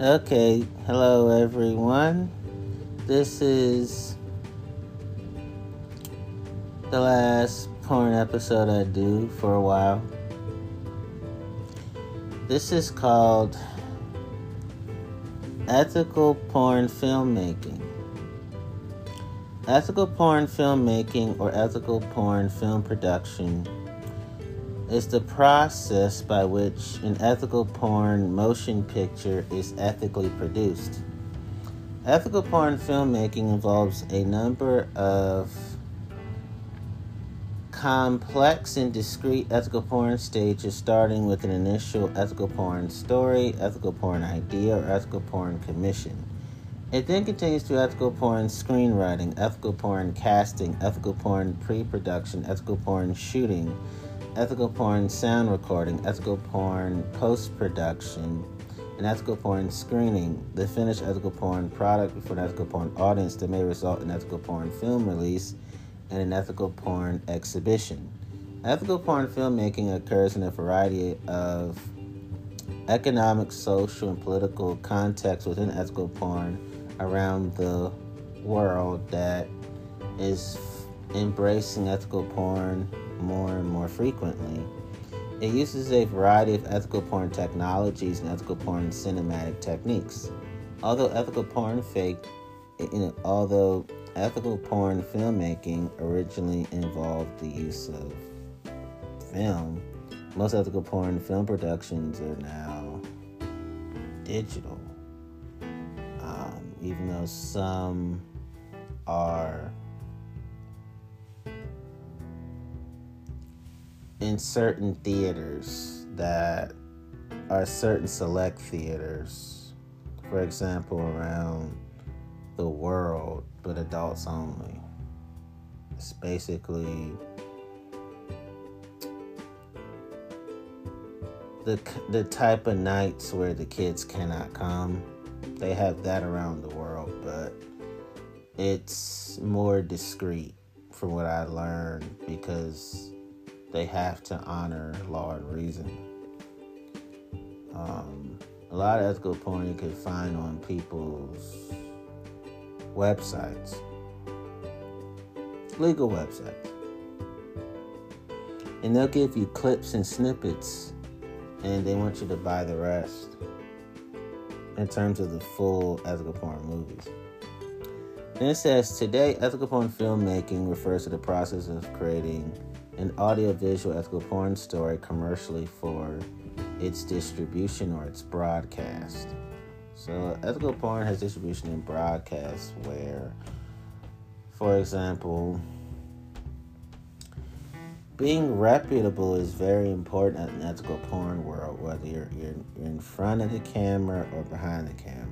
Okay, hello everyone. This is the last porn episode I do for a while. This is called Ethical Porn Filmmaking. Ethical porn filmmaking or ethical porn film production is the process by which an ethical porn motion picture is ethically produced. Ethical porn filmmaking involves a number of complex and discrete ethical porn stages, starting with an initial ethical porn story, ethical porn idea, or ethical porn commission. It then continues to ethical porn screenwriting, ethical porn casting, ethical porn pre production, ethical porn shooting ethical porn sound recording, ethical porn post production, and ethical porn screening, the finished ethical porn product before an ethical porn audience that may result in ethical porn film release and an ethical porn exhibition. Ethical porn filmmaking occurs in a variety of economic, social, and political contexts within ethical porn around the world that is embracing ethical porn more and more frequently. It uses a variety of ethical porn technologies and ethical porn cinematic techniques. Although ethical porn fake, although ethical porn filmmaking originally involved the use of film, most ethical porn film productions are now digital. Um, even though some are in certain theaters that are certain select theaters, for example, around the world, but adults only. It's basically the the type of nights where the kids cannot come. They have that around the world, but it's more discreet from what I learned because they have to honor law and reason. Um, a lot of ethical porn you can find on people's websites, legal websites. And they'll give you clips and snippets, and they want you to buy the rest in terms of the full ethical porn movies. Then it says today, ethical porn filmmaking refers to the process of creating an audiovisual ethical porn story commercially for its distribution or its broadcast. So, ethical porn has distribution and broadcast where, for example, being reputable is very important in ethical porn world, whether you're, you're, you're in front of the camera or behind the camera.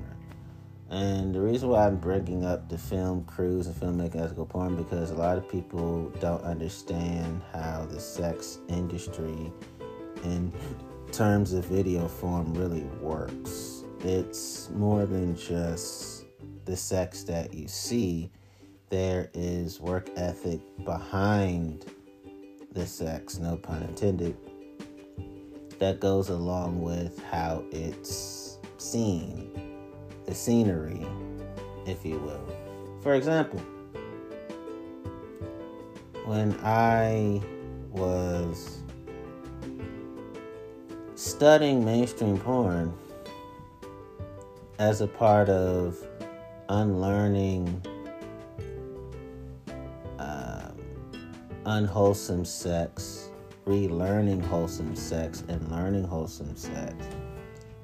And the reason why I'm bringing up the film crews and filmmaking ethical porn because a lot of people don't understand how the sex industry in terms of video form really works. It's more than just the sex that you see. There is work ethic behind the sex, no pun intended, that goes along with how it's seen the scenery, if you will. For example, when I was studying mainstream porn as a part of unlearning uh, unwholesome sex, relearning wholesome sex, and learning wholesome sex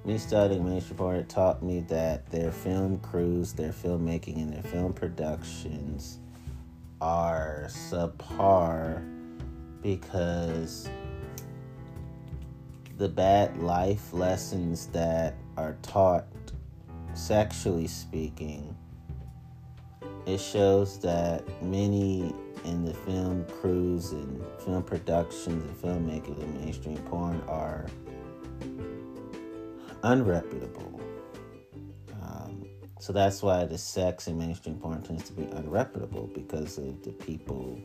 me studying mainstream porn taught me that their film crews, their filmmaking, and their film productions are subpar because the bad life lessons that are taught, sexually speaking, it shows that many in the film crews and film productions and filmmaking and mainstream porn are unreputable. Um, so that's why the sex in mainstream porn tends to be unreputable because of the people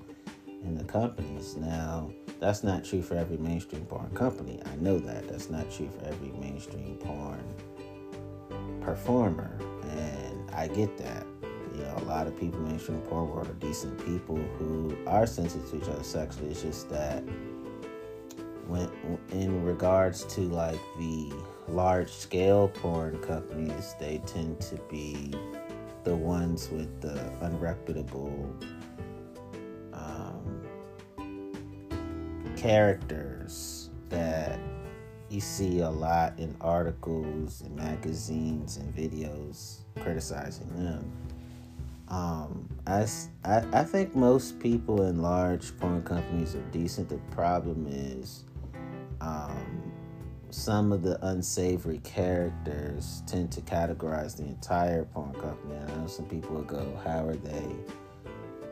in the companies. Now, that's not true for every mainstream porn company. I know that. That's not true for every mainstream porn performer, and I get that. You know, a lot of people in the mainstream porn world are decent people who are sensitive to each other sexually. It's just that when in regards to like the large scale porn companies, they tend to be the ones with the unreputable um, characters that you see a lot in articles and magazines and videos criticizing them. Um, I, I, I think most people in large porn companies are decent. The problem is um, some of the unsavory characters tend to categorize the entire porn company. I know some people will go, How are they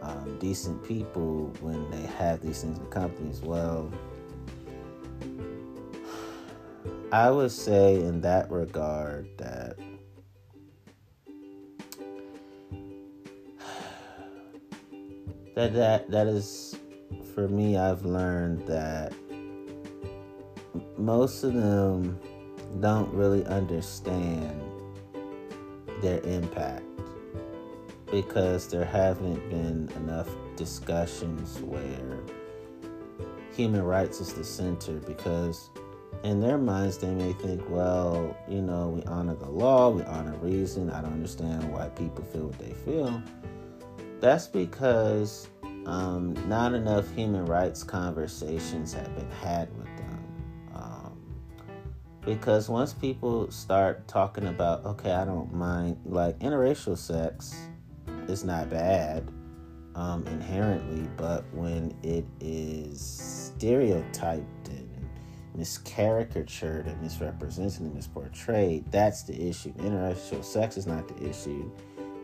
um, decent people when they have these things in companies? Well, I would say in that regard that that that that is for me I've learned that most of them don't really understand their impact because there haven't been enough discussions where human rights is the center because in their minds they may think well you know we honor the law we honor reason. I don't understand why people feel what they feel. That's because um, not enough human rights conversations have been had with because once people start talking about okay i don't mind like interracial sex is not bad um, inherently but when it is stereotyped and miscaricatured and misrepresented and misportrayed that's the issue. Interracial sex is not the issue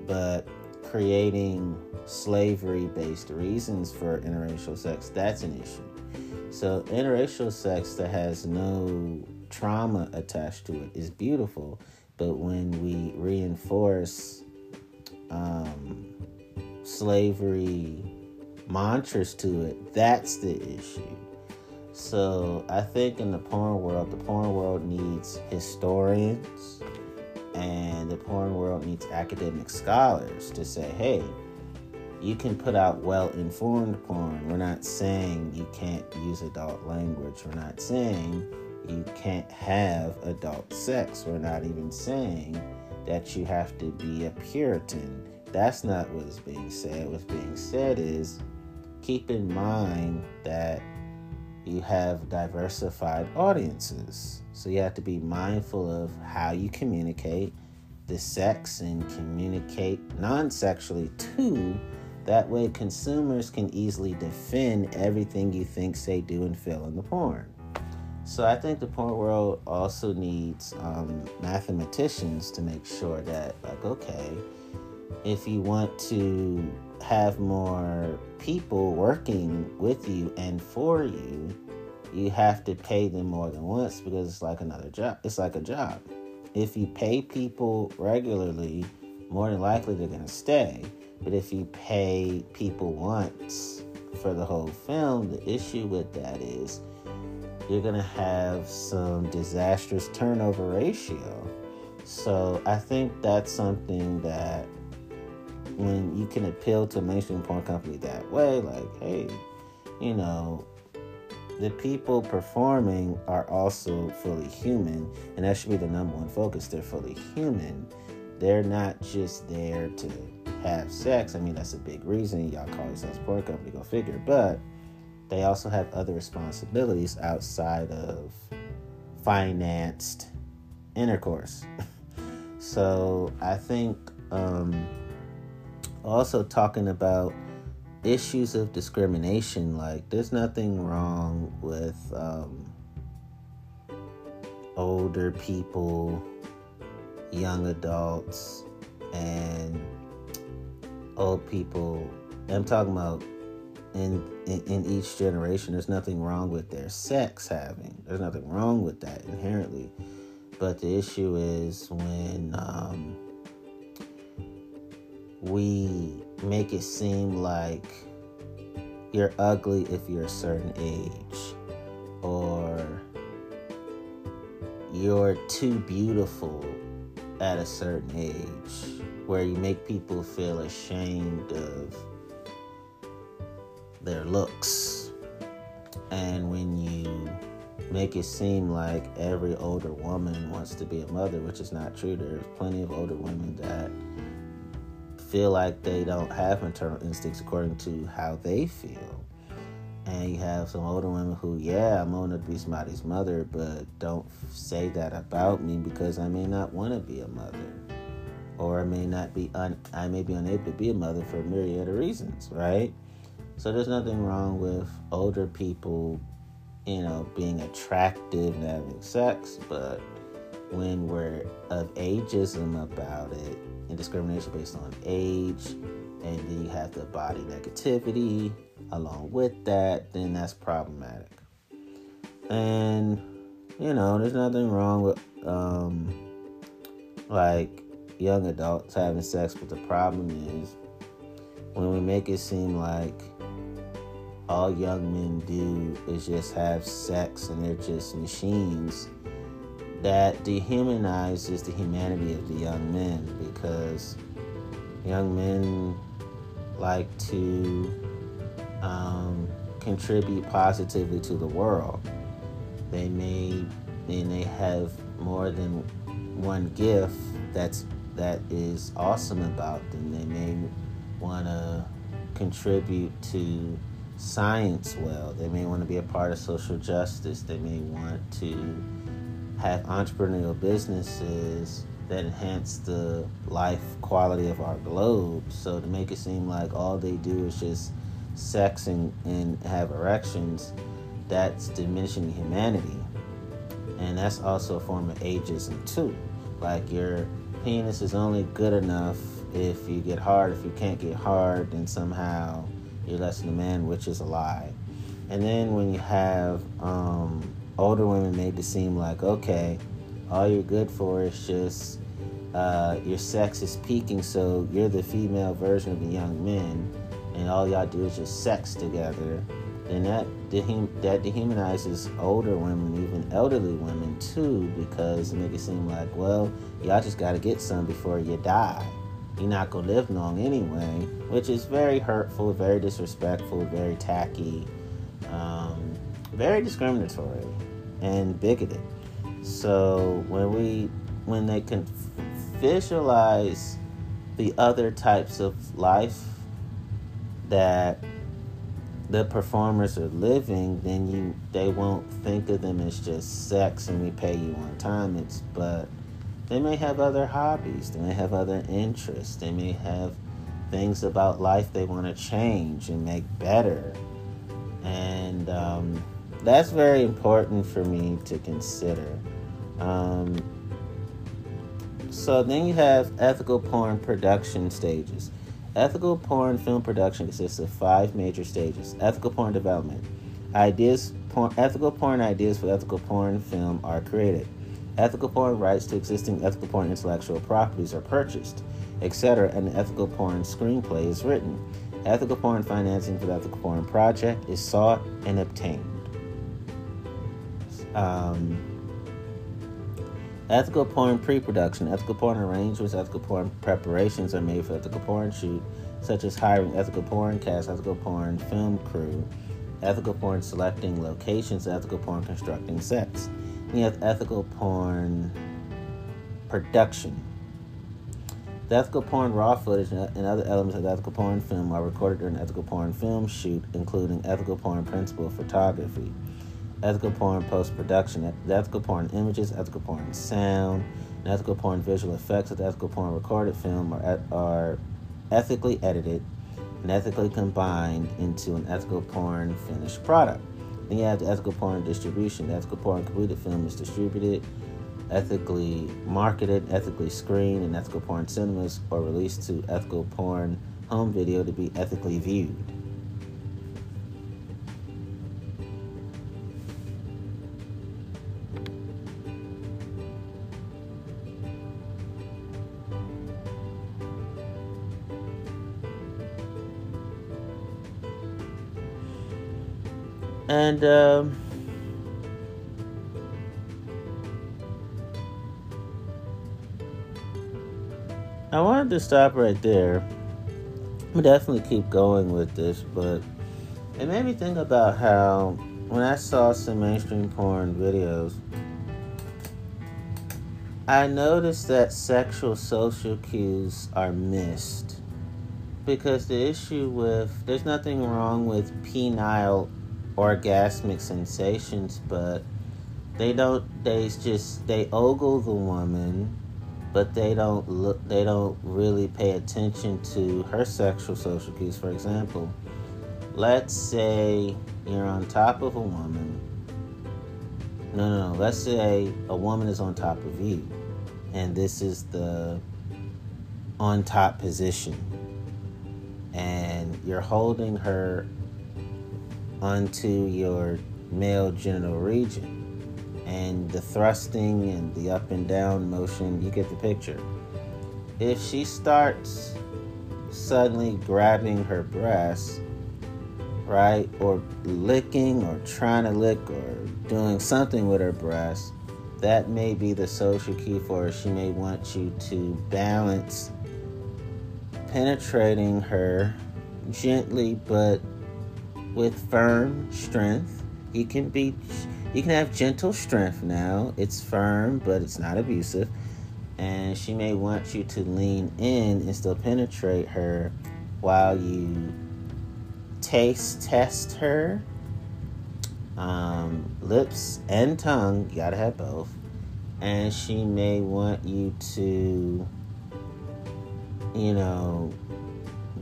but creating slavery based reasons for interracial sex that's an issue. So interracial sex that has no trauma attached to it is beautiful, but when we reinforce um, slavery mantras to it, that's the issue. So I think in the porn world, the porn world needs historians and the porn world needs academic scholars to say, hey, you can put out well informed porn. We're not saying you can't use adult language. We're not saying you can't have adult sex. We're not even saying that you have to be a Puritan. That's not what is being said. What's being said is keep in mind that you have diversified audiences. So you have to be mindful of how you communicate the sex and communicate non sexually too. That way, consumers can easily defend everything you think, say, do, and feel in the porn. So I think the porn world also needs um, mathematicians to make sure that, like, okay, if you want to have more people working with you and for you, you have to pay them more than once because it's like another job. It's like a job. If you pay people regularly, more than likely they're going to stay. But if you pay people once for the whole film, the issue with that is you're going to have some disastrous turnover ratio. So I think that's something that when you can appeal to a mainstream porn company that way, like, hey, you know, the people performing are also fully human, and that should be the number one focus. They're fully human. They're not just there to have sex. I mean, that's a big reason y'all call yourselves porn company. Go figure. But they also have other responsibilities outside of financed intercourse. so I think um, also talking about issues of discrimination, like there's nothing wrong with um, older people, young adults, and old people. I'm talking about in, in, in each generation. There's nothing wrong with their sex having. There's nothing wrong with that inherently. But the issue is when um, we make it seem like you're ugly if you're a certain age, or you're too beautiful at a certain age where you make people feel ashamed of their looks. And when you make it seem like every older woman wants to be a mother, which is not true, there's plenty of older women that feel like they don't have maternal instincts according to how they feel. And you have some older women who, yeah, I'm going to be somebody's mother, but don't say that about me because I may not want to be a mother. Or I may not be un- I may be unable to be a mother for a myriad of reasons, right? So there's nothing wrong with older people, you know, being attractive and having sex, but when we're of ageism about it and discrimination based on age, and then you have the body negativity along with that, then that's problematic. And you know, there's nothing wrong with um, like young adults having sex, but the problem is when we make it seem like all young men do is just have sex and they're just machines that dehumanizes the humanity of the young men because young men like to um, contribute positively to the world. They may and they have more than one gift that's that is awesome about them. They may want to contribute to science well. They may want to be a part of social justice. They may want to have entrepreneurial businesses that enhance the life quality of our globe. So to make it seem like all they do is just sex and, and have erections, that's diminishing humanity. And that's also a form of ageism too. Like your penis is only good enough if you get hard. If you can't get hard, then somehow you're less than a man, which is a lie. And then when you have um, older women made to seem like, okay, all you're good for is just uh, your sex is peaking, so you're the female version of the young men, and all y'all do is just sex together, then that that dehumanizes older women, even elderly women too, because it make it seem like, well, y'all just got to get some before you die you're not gonna live long anyway, which is very hurtful, very disrespectful, very tacky, um, very discriminatory, and bigoted. So when we when they can visualize the other types of life that the performers are living, then you they won't think of them as just sex and we pay you on time. It's but they may have other hobbies, they may have other interests, they may have things about life they want to change and make better. And um, that's very important for me to consider. Um, so then you have ethical porn production stages. Ethical porn film production consists of five major stages. Ethical porn development. Ideas, porn, ethical porn ideas for ethical porn film are created ethical porn rights to existing ethical porn intellectual properties are purchased, etc., and the ethical porn screenplay is written. Ethical porn financing for the ethical porn project is sought and obtained. Um, ethical porn pre-production, ethical porn arrangements, ethical porn preparations are made for ethical porn shoot, such as hiring ethical porn cast, ethical porn film crew, ethical porn selecting locations, ethical porn constructing sets. You have ethical porn production. The ethical porn raw footage and other elements of the ethical porn film are recorded during ethical porn film shoot, including ethical porn principal photography, ethical porn post production, the ethical porn images, ethical porn sound, and ethical porn visual effects of the ethical porn recorded film are, are ethically edited and ethically combined into an ethical porn finished product. Then you have the ethical porn distribution. The ethical porn completed film is distributed, ethically marketed, ethically screened in ethical porn cinemas, or released to ethical porn home video to be ethically viewed. And um, I wanted to stop right there. I'm definitely keep going with this, but it made me think about how when I saw some mainstream porn videos, I noticed that sexual social cues are missed. Because the issue with there's nothing wrong with penile orgasmic sensations, but they don't they just they ogle the woman but they don't look they don't really pay attention to her sexual social cues. For example let's say you're on top of a woman. No no no let's say a woman is on top of you and this is the on top position and you're holding her onto your male genital region and the thrusting and the up and down motion, you get the picture. If she starts suddenly grabbing her breast, right, or licking or trying to lick or doing something with her breasts, that may be the social key for her. She may want you to balance penetrating her gently but with firm strength. You can be you can have gentle strength now. It's firm, but it's not abusive. And she may want you to lean in and still penetrate her while you taste test her. Um, lips and tongue, you gotta have both. And she may want you to, you know,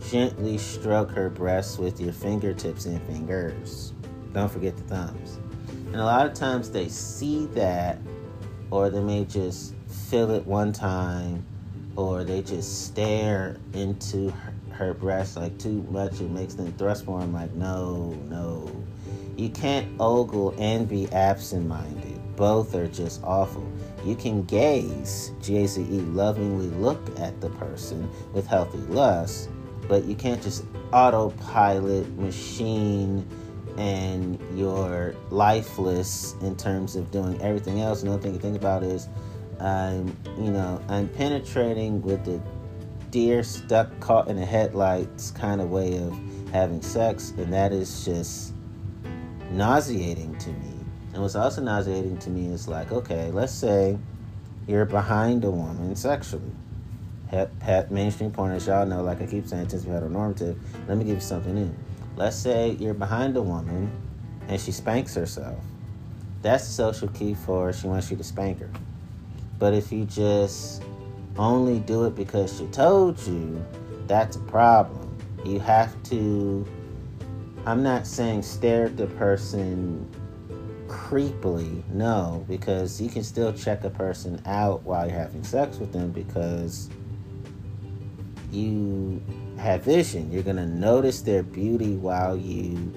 gently stroke her breasts with your fingertips and fingers. Don't forget the thumbs. And a lot of times they see that, or they may just feel it one time, or they just stare into her, her breast like too much. It makes them thrust for them like, no, no. You can't ogle and be absent minded. Both are just awful. You can gaze, G A Z E, lovingly look at the person with healthy lust, but you can't just autopilot, machine, and you're lifeless in terms of doing everything else. Another thing to think about is I'm, you know, I'm penetrating with the deer stuck caught in the headlights kind of way of having sex, and that is just nauseating to me. And what's also nauseating to me is like, okay, let's say you're behind a woman sexually. Het, het, mainstream porn, as y'all know, like I keep saying, since we had a normative, let me give you something new let's say you're behind a woman and she spanks herself. That's the social key for she wants you to spank her. But if you just only do it because she told you, that's a problem. You have to, I'm not saying stare at the person creepily, no, because you can still check a person out while you're having sex with them because you have vision. You're going to notice their beauty while you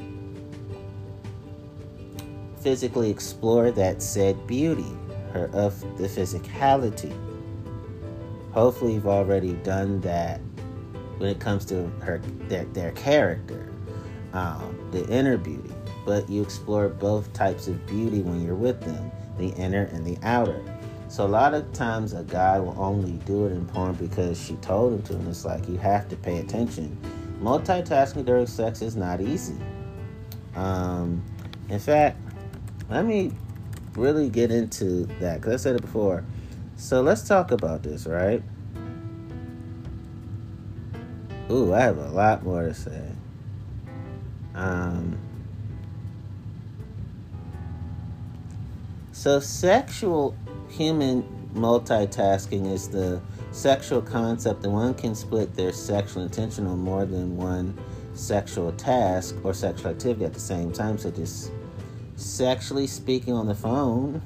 physically explore that said beauty her, of the physicality. Hopefully, you've already done that when it comes to her their, their character, um, the inner beauty. But you explore both types of beauty when you're with them, the inner and the outer. So a lot of times a guy will only do it in porn because she told him to, and it's like you have to pay attention. Multitasking during sex is not easy. Um, in fact, let me really get into that because I said it before. So let's talk about this, right? Ooh, I have a lot more to say. Um, so sexual human multitasking is the sexual concept that one can split their sexual intention on more than one sexual task or sexual activity at the same time, such as sexually speaking on the phone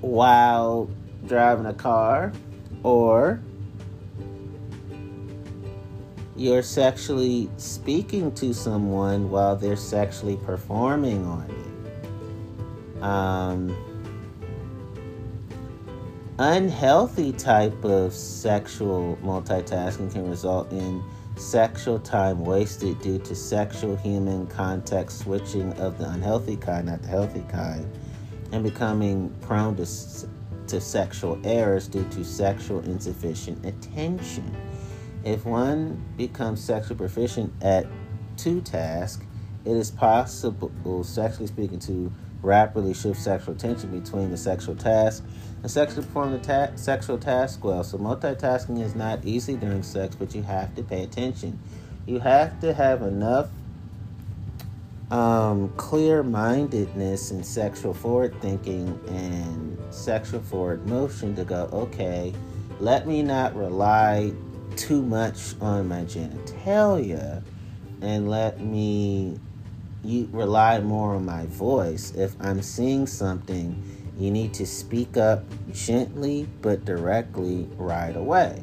while driving a car or you're sexually speaking to someone while they're sexually performing on you. Um, unhealthy type of sexual multitasking can result in sexual time wasted due to sexual human contact switching of the unhealthy kind, not the healthy kind, and becoming prone to to sexual errors due to sexual insufficient attention. If one becomes sexually proficient at two tasks, it is possible, sexually speaking, to rapidly shift sexual tension between the sexual task and sexually perform the ta- sexual task well. So, multitasking is not easy during sex, but you have to pay attention. You have to have enough um, clear mindedness and sexual forward thinking and sexual forward motion to go, okay, let me not rely too much on my genitalia and let me you rely more on my voice. If I'm seeing something, you need to speak up gently but directly right away.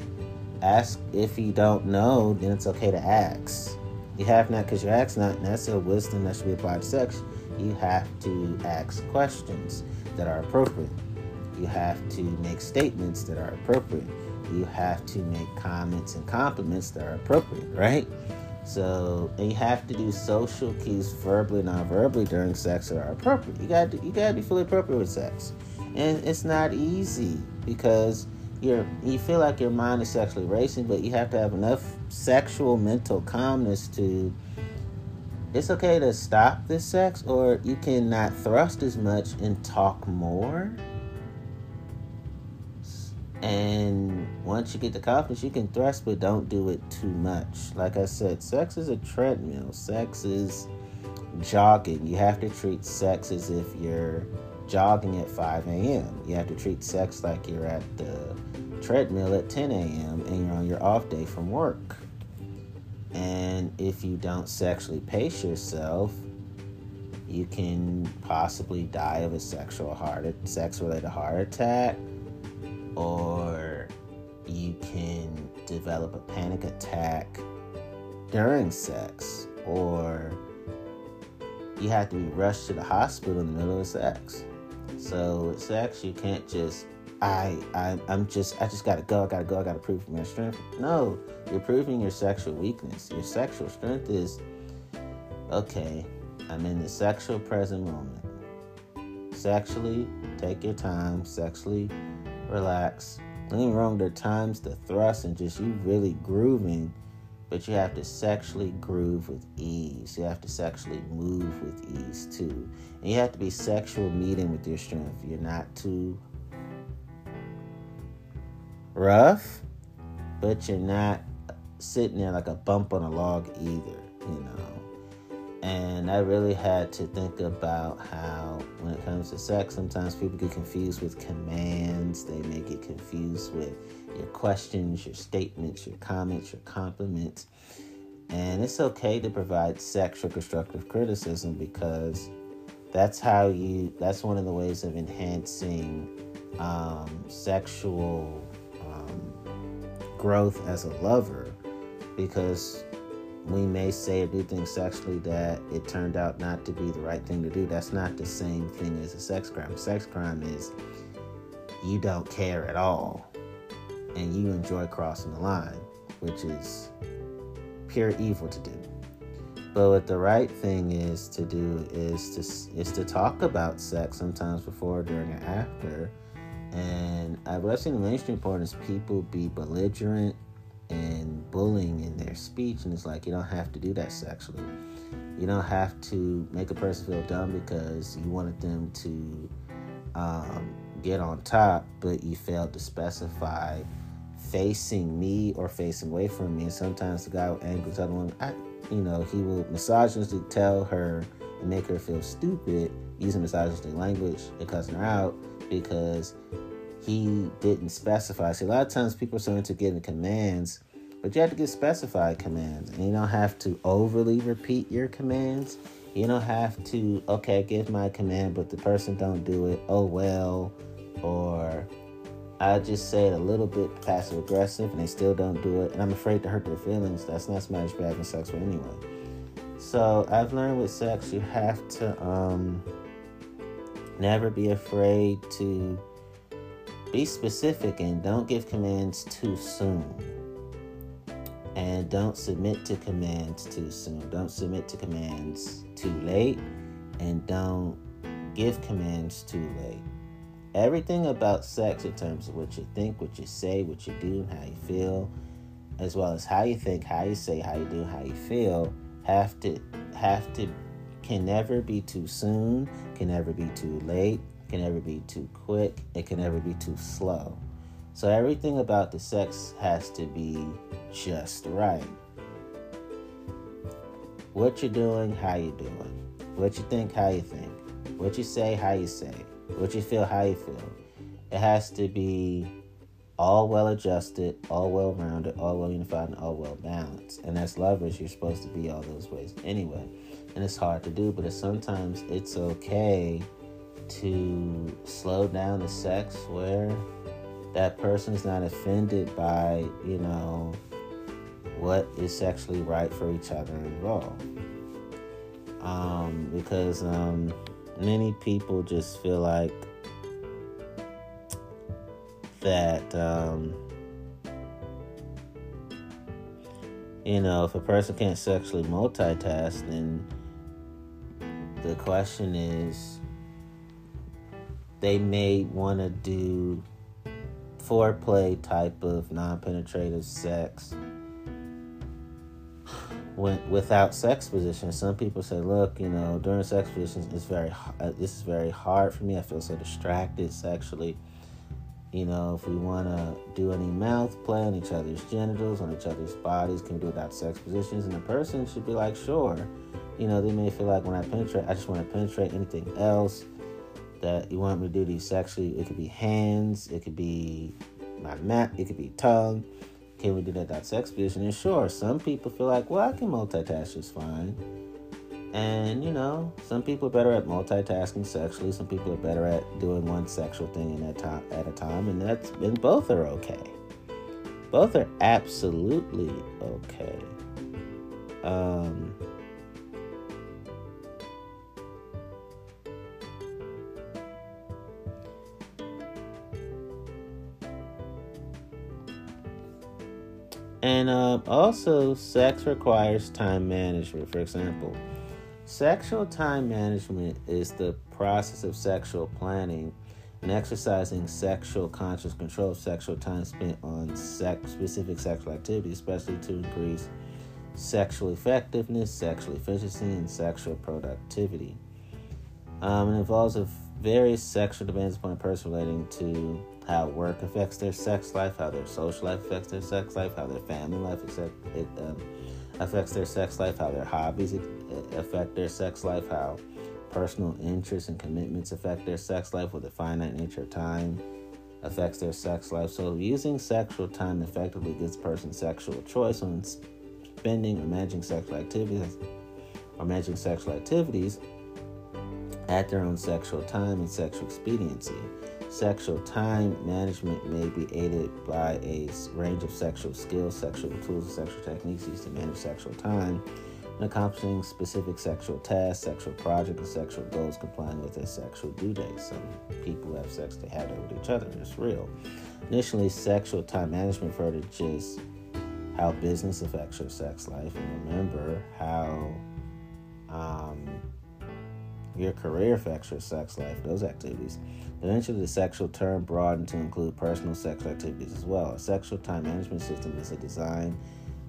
Ask if you don't know, then it's okay to ask. You have not because you ask not, and that's a wisdom that should be applied to sex. You have to ask questions that are appropriate. You have to make statements that are appropriate. You have to make comments and compliments that are appropriate, right? So and you have to do social cues verbally, non-verbally during sex that are appropriate. You got you got to be fully appropriate with sex, and it's not easy because you're you feel like your mind is sexually racing, but you have to have enough sexual mental calmness to. It's okay to stop this sex, or you cannot thrust as much and talk more and once you get the confidence, you can thrust, but don't do it too much. Like I said, sex is a treadmill. Sex is jogging. You have to treat sex as if you're jogging at 5 a.m. You have to treat sex like you're at the treadmill at 10 a.m. and you're on your off day from work. And if you don't sexually pace yourself, you can possibly die of a sexual heart, sex related heart attack or you can develop a panic attack during sex, or you have to be rushed to the hospital in the middle of sex. So with sex, you can't just I, I I'm just I just gotta go, I gotta go, I gotta prove my strength. No, you're proving your sexual weakness. Your sexual strength is okay, I'm in the sexual present moment. Sexually, take your time, sexually relax. Don't wrong, there times the thrust and just you really grooving, but you have to sexually groove with ease. You have to sexually move with ease too. And you have to be sexual meeting with your strength. You're not too rough, but you're not sitting there like a bump on a log either, you know. And I really had to think about how, when it comes to sex, sometimes people get confused with commands. They may get confused with your questions, your statements, your comments, your compliments. And it's okay to provide sexual constructive criticism because that's how you, that's one of the ways of enhancing um, sexual um, growth as a lover because we may say or do things sexually that it turned out not to be the right thing to do. That's not the same thing as a sex crime. Sex crime is you don't care at all and you enjoy crossing the line, which is pure evil to do. But what the right thing is to do is to is to talk about sex sometimes before, during, and after. And I've seen the mainstream porn is people be belligerent and bullying in their speech and it's like you don't have to do that sexually. You don't have to make a person feel dumb because you wanted them to um, get on top but you failed to specify facing me or facing away from me. And sometimes the guy will angry tell the woman I, you know he will misogynistically tell her and make her feel stupid using misogynistic language and cussing her out because he didn't specify. See, a lot of times people are starting to get commands, but you have to get specified commands. And you don't have to overly repeat your commands. You don't have to, okay, give my command, but the person don't do it. Oh, well. Or I just say it a little bit passive aggressive and they still don't do it. And I'm afraid to hurt their feelings. That's not smash bag and sex for anyway. So I've learned with sex, you have to um, never be afraid to be specific and don't give commands too soon. And don't submit to commands too soon. Don't submit to commands too late. And don't give commands too late. everything about sex in terms of what you think, what you say, what you do, and how you feel, as well as how you think, how you say, how you do, how you feel, have to have to can never be too soon, can never be too late, can never be too quick, it can never be too slow. So everything about the sex has to be just right. What you're doing, how you're doing. What you think, how you think. What you say, how you say. What you feel, how you feel. It has to be all well adjusted, all well rounded, all well unified, and all well balanced. And as lovers, you're supposed to be all those ways anyway. And it's hard to do, but it's, sometimes it's okay to slow down the sex where that person is not offended by, you know, what is sexually right for each other involved. Um, because um, many people just feel like that, um, you know, if a person can't sexually multitask, then the question is they may want to do foreplay type of non-penetrative sex without sex positions some people say look you know during sex positions it's very uh, this is very hard for me. I feel so distracted sexually. You know if we want to do any mouth play on each other's genitals on each other's bodies can we do without sex positions? And the person should be like sure. You know they may feel like when i penetrate i just want to penetrate anything else that you want me to do these sexually. It could be hands, it could be my mat, it could be tongue. Can we do that sex position? And sure, some people feel like, well, I can multitask just fine. And you know, some people are better at multitasking sexually. Some people are better at doing one sexual thing in a time at a time, and that's and both are okay. Both are absolutely okay. Um, And uh, also, sex requires time management. For example, sexual time management is the process of sexual planning and exercising sexual conscious control of sexual time spent on sex, specific sexual activity, especially to increase sexual effectiveness, sexual efficiency, and sexual productivity. Um, it involves a various sexual demands upon a person relating to how work affects their sex life, how their social life affects their sex life, how their family life it, um, affects their sex life, how their hobbies affect their sex life, how personal interests and commitments affect their sex life with a finite nature of time affects their sex life. So using sexual time effectively gives person sexual choice on spending or managing sexual activities or managing sexual activities at their own sexual time and sexual expediency. Sexual time management may be aided by a range of sexual skills, sexual tools, and sexual techniques used to manage sexual time, and accomplishing specific sexual tasks, sexual projects, and sexual goals complying with their sexual due dates. Some people have sex, they have it with each other, and it's real. Initially, sexual time management to just how business affects your sex life, and remember how um, your career affects your sex life, those activities. Eventually, the sexual term broadened to include personal sexual activities as well. A sexual time management system is a design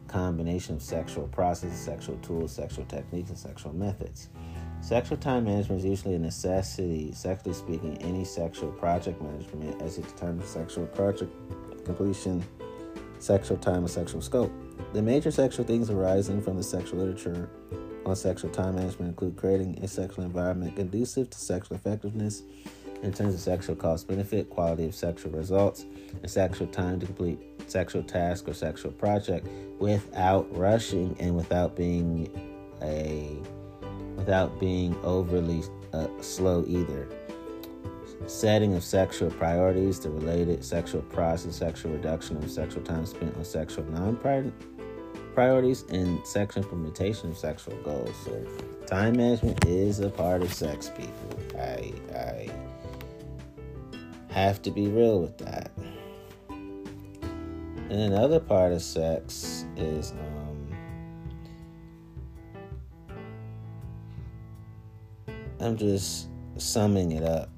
combination of sexual processes, sexual tools, sexual techniques, and sexual methods. Sexual time management is usually a necessity, sexually speaking, any sexual project management as it determines sexual project completion, sexual time, and sexual scope. The major sexual things arising from the sexual literature on sexual time management include creating a sexual environment conducive to sexual effectiveness in terms of sexual cost benefit, quality of sexual results, and sexual time to complete sexual task or sexual project without rushing and without being a without being overly uh, slow either. Setting of sexual priorities, the related sexual process, sexual reduction of sexual time spent on sexual non priorities, and sexual implementation of sexual goals. So, time management is a part of sex, people. I, I have to be real with that. And another part of sex is um, I'm just summing it up.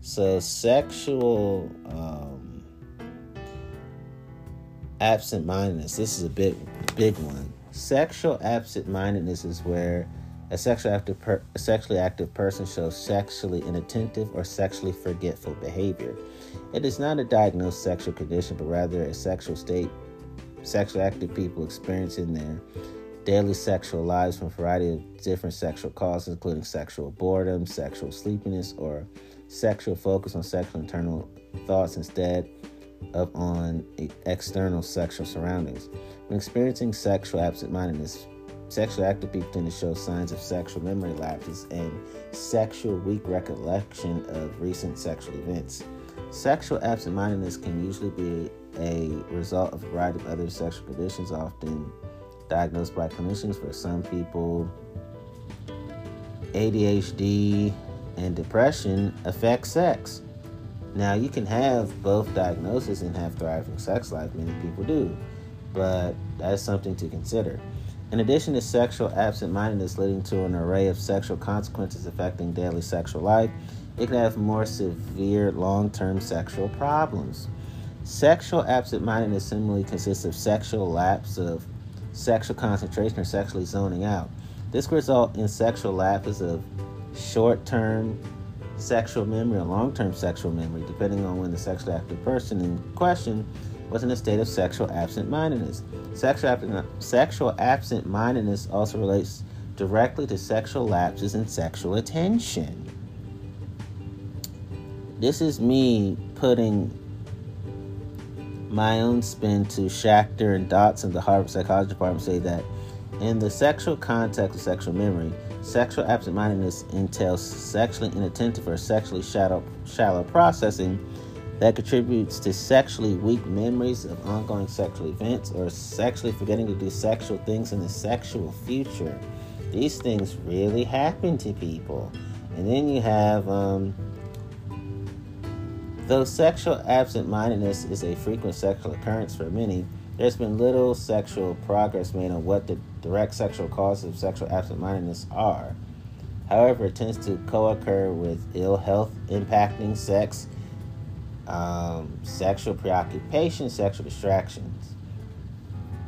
So, sexual um, absent mindedness. This is a big, big one. Sexual absent mindedness is where a sexually active, per- a sexually active person shows sexually inattentive or sexually forgetful behavior. It is not a diagnosed sexual condition, but rather a sexual state sexually active people experience in their daily sexual lives from a variety of different sexual causes, including sexual boredom, sexual sleepiness, or sexual focus on sexual internal thoughts instead of on external sexual surroundings. When experiencing sexual absent mindedness, sexually active people tend to show signs of sexual memory lapses and sexual weak recollection of recent sexual events. Sexual absent mindedness can usually be a result of a variety of other sexual conditions, often diagnosed by clinicians. For some people, ADHD and depression affect sex. Now, you can have both diagnoses and have thriving sex life. Many people do, but that's something to consider. In addition to sexual absent mindedness leading to an array of sexual consequences affecting daily sexual life, it can have more severe long term sexual problems. Sexual absent mindedness similarly consists of sexual lapse of sexual concentration or sexually zoning out. This can result in sexual lapses of short term sexual memory or long term sexual memory, depending on when the sexually active person in question was in a state of sexual absent mindedness. Sexual, sexual absent mindedness also relates directly to sexual lapses in sexual attention. This is me putting my own spin to Schacter and Dodson, the Harvard Psychology Department, say that in the sexual context of sexual memory, sexual absent-mindedness entails sexually inattentive or sexually shallow, shallow processing that contributes to sexually weak memories of ongoing sexual events or sexually forgetting to do sexual things in the sexual future. These things really happen to people. And then you have um, Though sexual absent mindedness is a frequent sexual occurrence for many, there's been little sexual progress made on what the direct sexual causes of sexual absent mindedness are. However, it tends to co occur with ill health impacting sex, um, sexual preoccupation, sexual distractions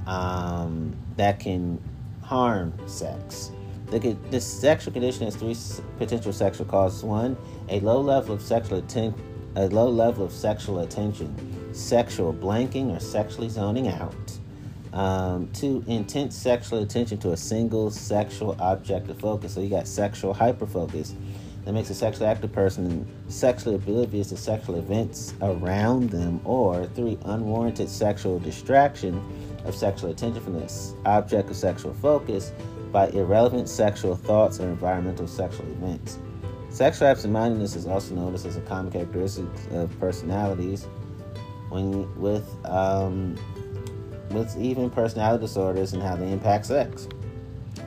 um, that can harm sex. The, the sexual condition has three potential sexual causes. One, a low level of sexual attention a low level of sexual attention, sexual blanking or sexually zoning out. Um, two, intense sexual attention to a single sexual object of focus. So you got sexual hyperfocus that makes a sexually active person sexually oblivious to sexual events around them. Or three, unwarranted sexual distraction of sexual attention from this object of sexual focus by irrelevant sexual thoughts or environmental sexual events. Sexual absent-mindedness is also noticed as a common characteristic of personalities when with um, with even personality disorders and how they impact sex.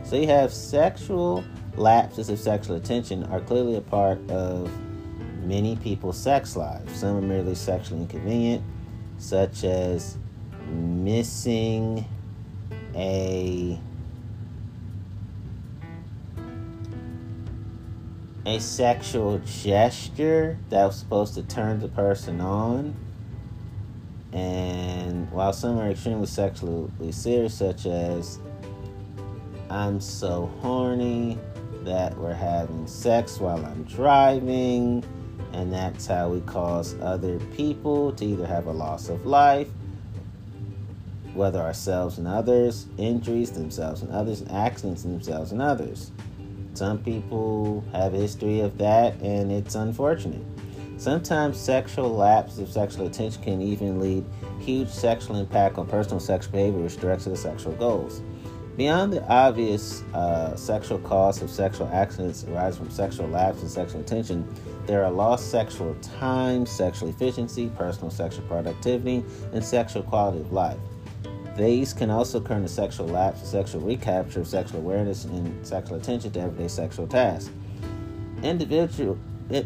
So you have sexual lapses of sexual attention are clearly a part of many people's sex lives. Some are merely sexually inconvenient, such as missing a a sexual gesture that was supposed to turn the person on. And while some are extremely sexually serious, such as I'm so horny that we're having sex while I'm driving, and that's how we cause other people to either have a loss of life, whether ourselves and others, injuries themselves and others, accidents themselves and others. Some people have a history of that, and it's unfortunate. Sometimes sexual lapse of sexual attention can even lead huge sexual impact on personal sexual behavior, which directs to the sexual goals. Beyond the obvious uh, sexual costs of sexual accidents arising from sexual lapse and sexual attention, there are lost sexual time, sexual efficiency, personal sexual productivity, and sexual quality of life. These can also occur in sexual lapse, sexual recapture, sexual awareness, and sexual attention to everyday sexual tasks. Individual,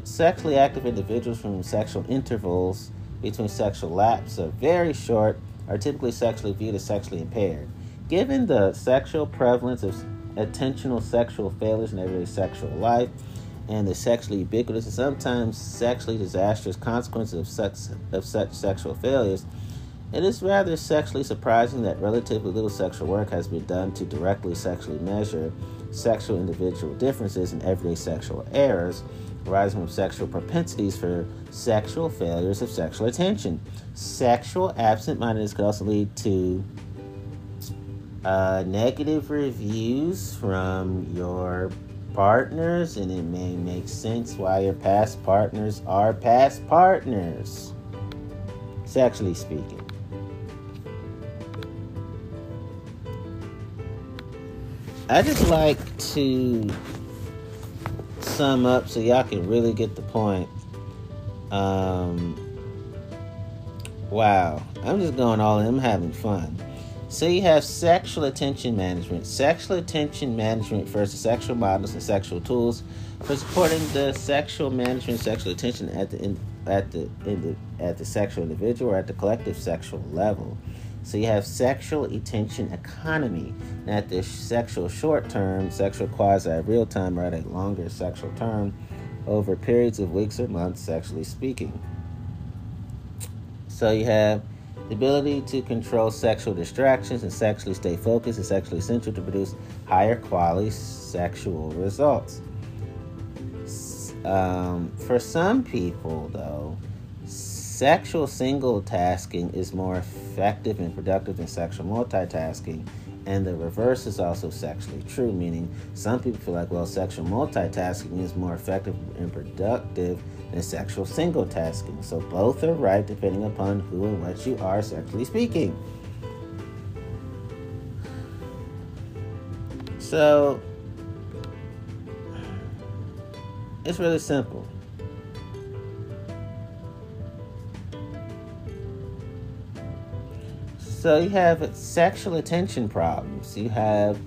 sexually active individuals from sexual intervals between sexual lapse are very short, are typically sexually viewed as sexually impaired. Given the sexual prevalence of attentional sexual failures in everyday sexual life, and the sexually ubiquitous and sometimes sexually disastrous consequences of such, of such sexual failures, it is rather sexually surprising that relatively little sexual work has been done to directly sexually measure sexual individual differences and everyday sexual errors arising from sexual propensities for sexual failures of sexual attention. Sexual absent mindedness could also lead to uh, negative reviews from your partners, and it may make sense why your past partners are past partners, sexually speaking. I just like to sum up so y'all can really get the point. Um, wow, I'm just going all in. I'm having fun. So you have sexual attention management. Sexual attention management to sexual models and sexual tools for supporting the sexual management, sexual attention at the in, at the, in the at the sexual individual or at the collective sexual level. So you have sexual attention economy. At the sexual short term, sexual quasi real time, or at a longer sexual term, over periods of weeks or months, sexually speaking. So you have the ability to control sexual distractions and sexually stay focused is sexually essential to produce higher quality sexual results. Um, for some people, though, sexual single tasking is more effective and productive than sexual multitasking. And the reverse is also sexually true, meaning some people feel like, well, sexual multitasking is more effective and productive and sexual single tasking. So both are right depending upon who and what you are sexually speaking. So it's really simple. So you have sexual attention problems. You have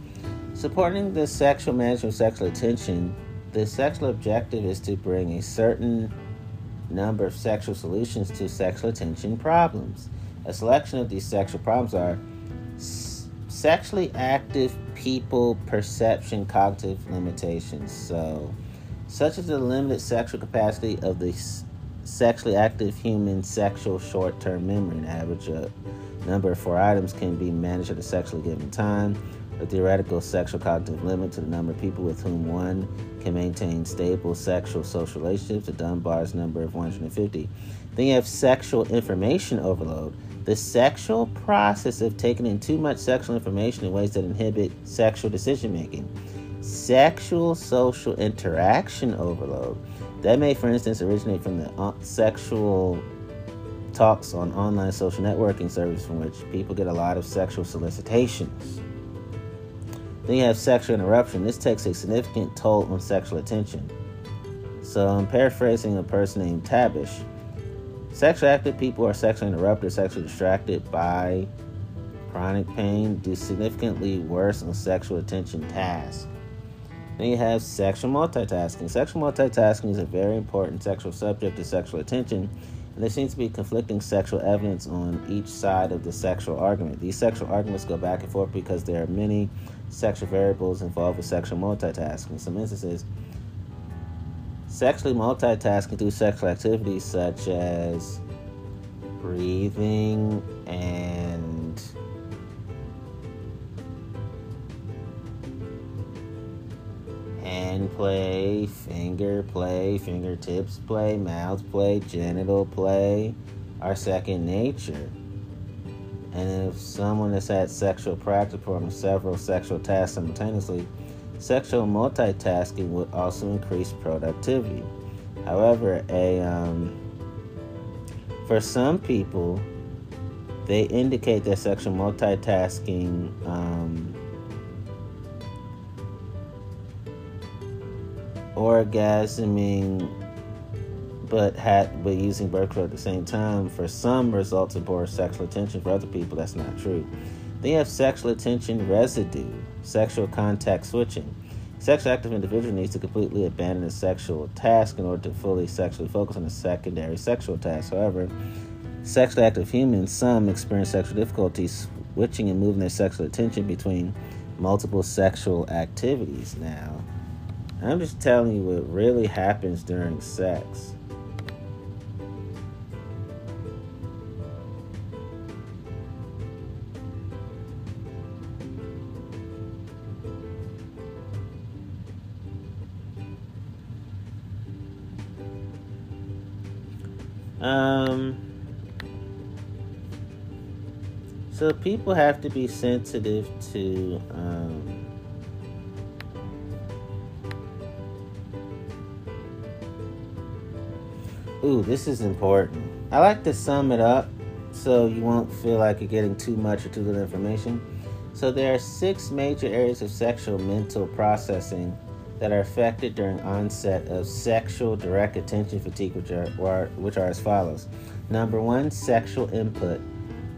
supporting the sexual management of sexual attention the sexual objective is to bring a certain number of sexual solutions to sexual attention problems. A selection of these sexual problems are s- sexually active people perception cognitive limitations. So, such as the limited sexual capacity of the s- sexually active human sexual short term memory. An average number of four items can be managed at a sexually given time a theoretical sexual cognitive limit to the number of people with whom one can maintain stable sexual social relationships, the Dunbar's number of 150. Then you have sexual information overload, the sexual process of taking in too much sexual information in ways that inhibit sexual decision making. Sexual social interaction overload. That may, for instance, originate from the uh, sexual talks on online social networking services from which people get a lot of sexual solicitations. Then you have sexual interruption. This takes a significant toll on sexual attention. So I'm paraphrasing a person named Tabish. Sexually active people are sexually interrupted, sexually distracted by chronic pain, do significantly worse on sexual attention tasks. Then you have sexual multitasking. Sexual multitasking is a very important sexual subject to sexual attention, and there seems to be conflicting sexual evidence on each side of the sexual argument. These sexual arguments go back and forth because there are many sexual variables involved with sexual multitasking. In some instances, sexually multitasking through sexual activities such as breathing and hand play, finger play, fingertips play, mouth play, genital play are second nature. And if someone has had sexual practice performing several sexual tasks simultaneously, sexual multitasking would also increase productivity. However, a um, for some people, they indicate that sexual multitasking um, orgasming but had but using birth control at the same time for some results in poor sexual attention for other people that's not true. They have sexual attention residue sexual contact switching. Sexually active individual needs to completely abandon a sexual task in order to fully sexually focus on a secondary sexual task. However sexually active humans some experience sexual difficulties switching and moving their sexual attention between multiple sexual activities. Now I'm just telling you what really happens during sex. Um, so people have to be sensitive to um, ooh, this is important. I like to sum it up so you won't feel like you're getting too much or too little information. So there are six major areas of sexual mental processing that are affected during onset of sexual direct attention fatigue, which are, which are as follows. Number one, sexual input.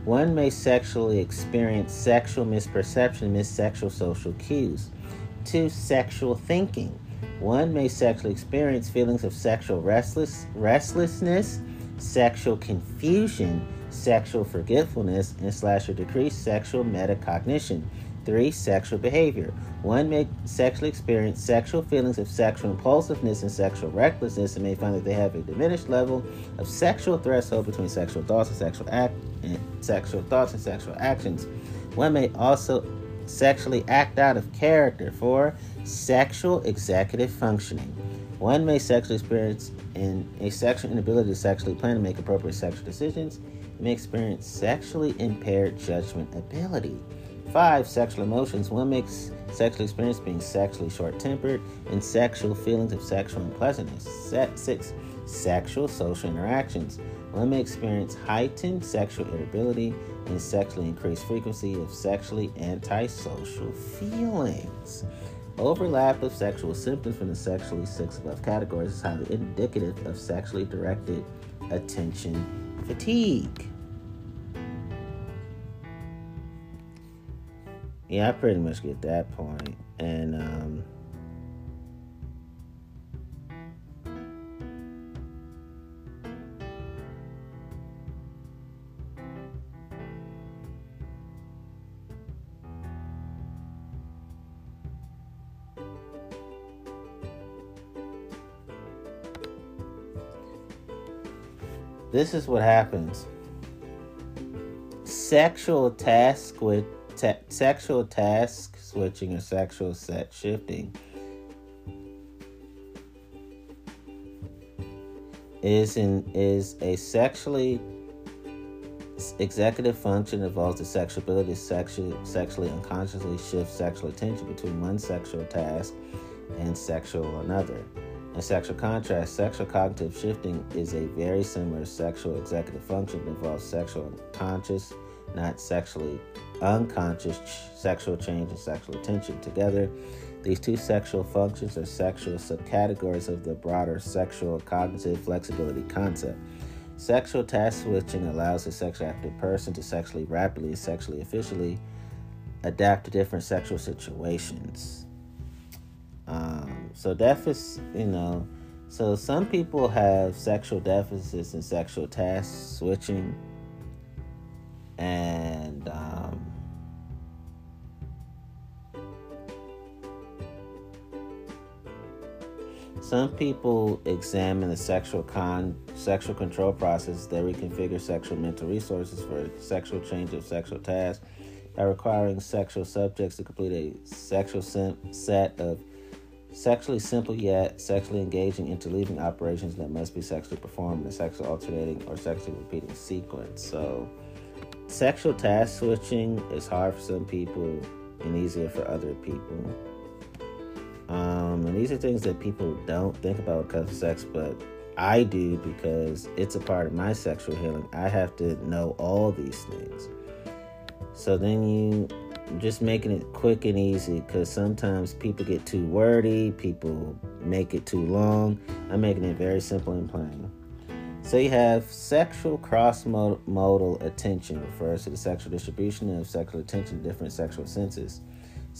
One may sexually experience sexual misperception, miss sexual social cues. Two, sexual thinking. One may sexually experience feelings of sexual restless, restlessness, sexual confusion, sexual forgetfulness, and slash or decreased sexual metacognition. Three, sexual behavior. One may sexually experience sexual feelings of sexual impulsiveness and sexual recklessness and may find that they have a diminished level of sexual threshold between sexual thoughts and sexual act and sexual thoughts and sexual actions. One may also sexually act out of character. for sexual executive functioning. One may sexually experience in a sexual inability to sexually plan and make appropriate sexual decisions. May experience sexually impaired judgment ability. Five, sexual emotions. One makes sexual experience being sexually short tempered and sexual feelings of sexual unpleasantness. Set, six, sexual social interactions. One may experience heightened sexual irritability and sexually increased frequency of sexually antisocial feelings. Overlap of sexual symptoms from the sexually six above categories is highly indicative of sexually directed attention fatigue. Yeah, I pretty much get that point. And um This is what happens. Sexual task with sexual task switching or sexual set shifting is in is a sexually executive function involves the sexual ability to sexually, sexually unconsciously shift sexual attention between one sexual task and sexual another. In sexual contrast, sexual cognitive shifting is a very similar sexual executive function that involves sexual conscious not sexually unconscious sexual change and sexual attention. Together, these two sexual functions are sexual subcategories of the broader sexual cognitive flexibility concept. Sexual task switching allows a sexually active person to sexually rapidly sexually efficiently adapt to different sexual situations. Um, so deficits, you know, so some people have sexual deficits and sexual task switching and um, some people examine the sexual con sexual control process that reconfigure sexual mental resources for sexual change of sexual tasks by requiring sexual subjects to complete a sexual set of sexually simple yet sexually engaging interleaving operations that must be sexually performed in a sexually alternating or sexually repeating sequence. So Sexual task switching is hard for some people and easier for other people. Um, and these are things that people don't think about because of sex, but I do because it's a part of my sexual healing. I have to know all these things. So then you just making it quick and easy because sometimes people get too wordy, people make it too long. I'm making it very simple and plain. So you have sexual cross-modal attention refers to the sexual distribution of sexual attention to different sexual senses.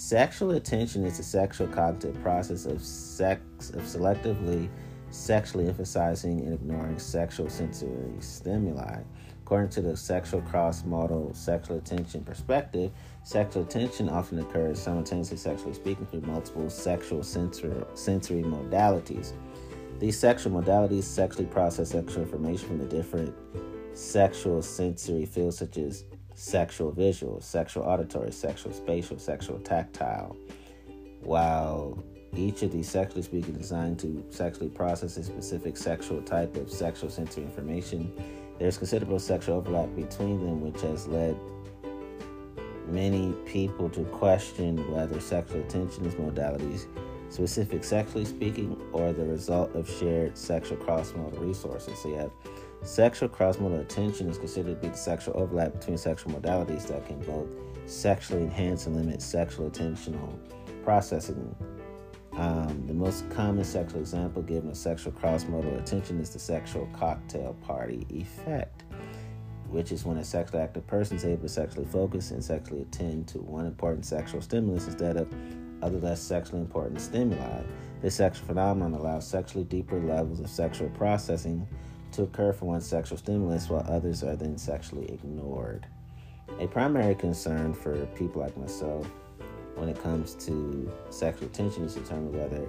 Sexual attention is a sexual cognitive process of sex of selectively sexually emphasizing and ignoring sexual sensory stimuli. According to the sexual cross modal sexual attention perspective, sexual attention often occurs simultaneously sexually speaking through multiple sexual sensory, sensory modalities. These sexual modalities sexually process sexual information from the different sexual sensory fields such as sexual visual, sexual auditory, sexual spatial, sexual tactile. While each of these sexually speaking designed to sexually process a specific sexual type of sexual sensory information, there's considerable sexual overlap between them, which has led many people to question whether sexual attention is modalities specific sexually speaking or the result of shared sexual cross-modal resources. So you have sexual cross-modal attention is considered to be the sexual overlap between sexual modalities that can both sexually enhance and limit sexual attentional processing um, the most common sexual example given of sexual cross-modal attention is the sexual cocktail party effect, which is when a sexually active person is able to sexually focus and sexually attend to one important sexual stimulus instead of other less sexually important stimuli. This sexual phenomenon allows sexually deeper levels of sexual processing to occur for one sexual stimulus while others are then sexually ignored. A primary concern for people like myself when it comes to sexual attention is determine whether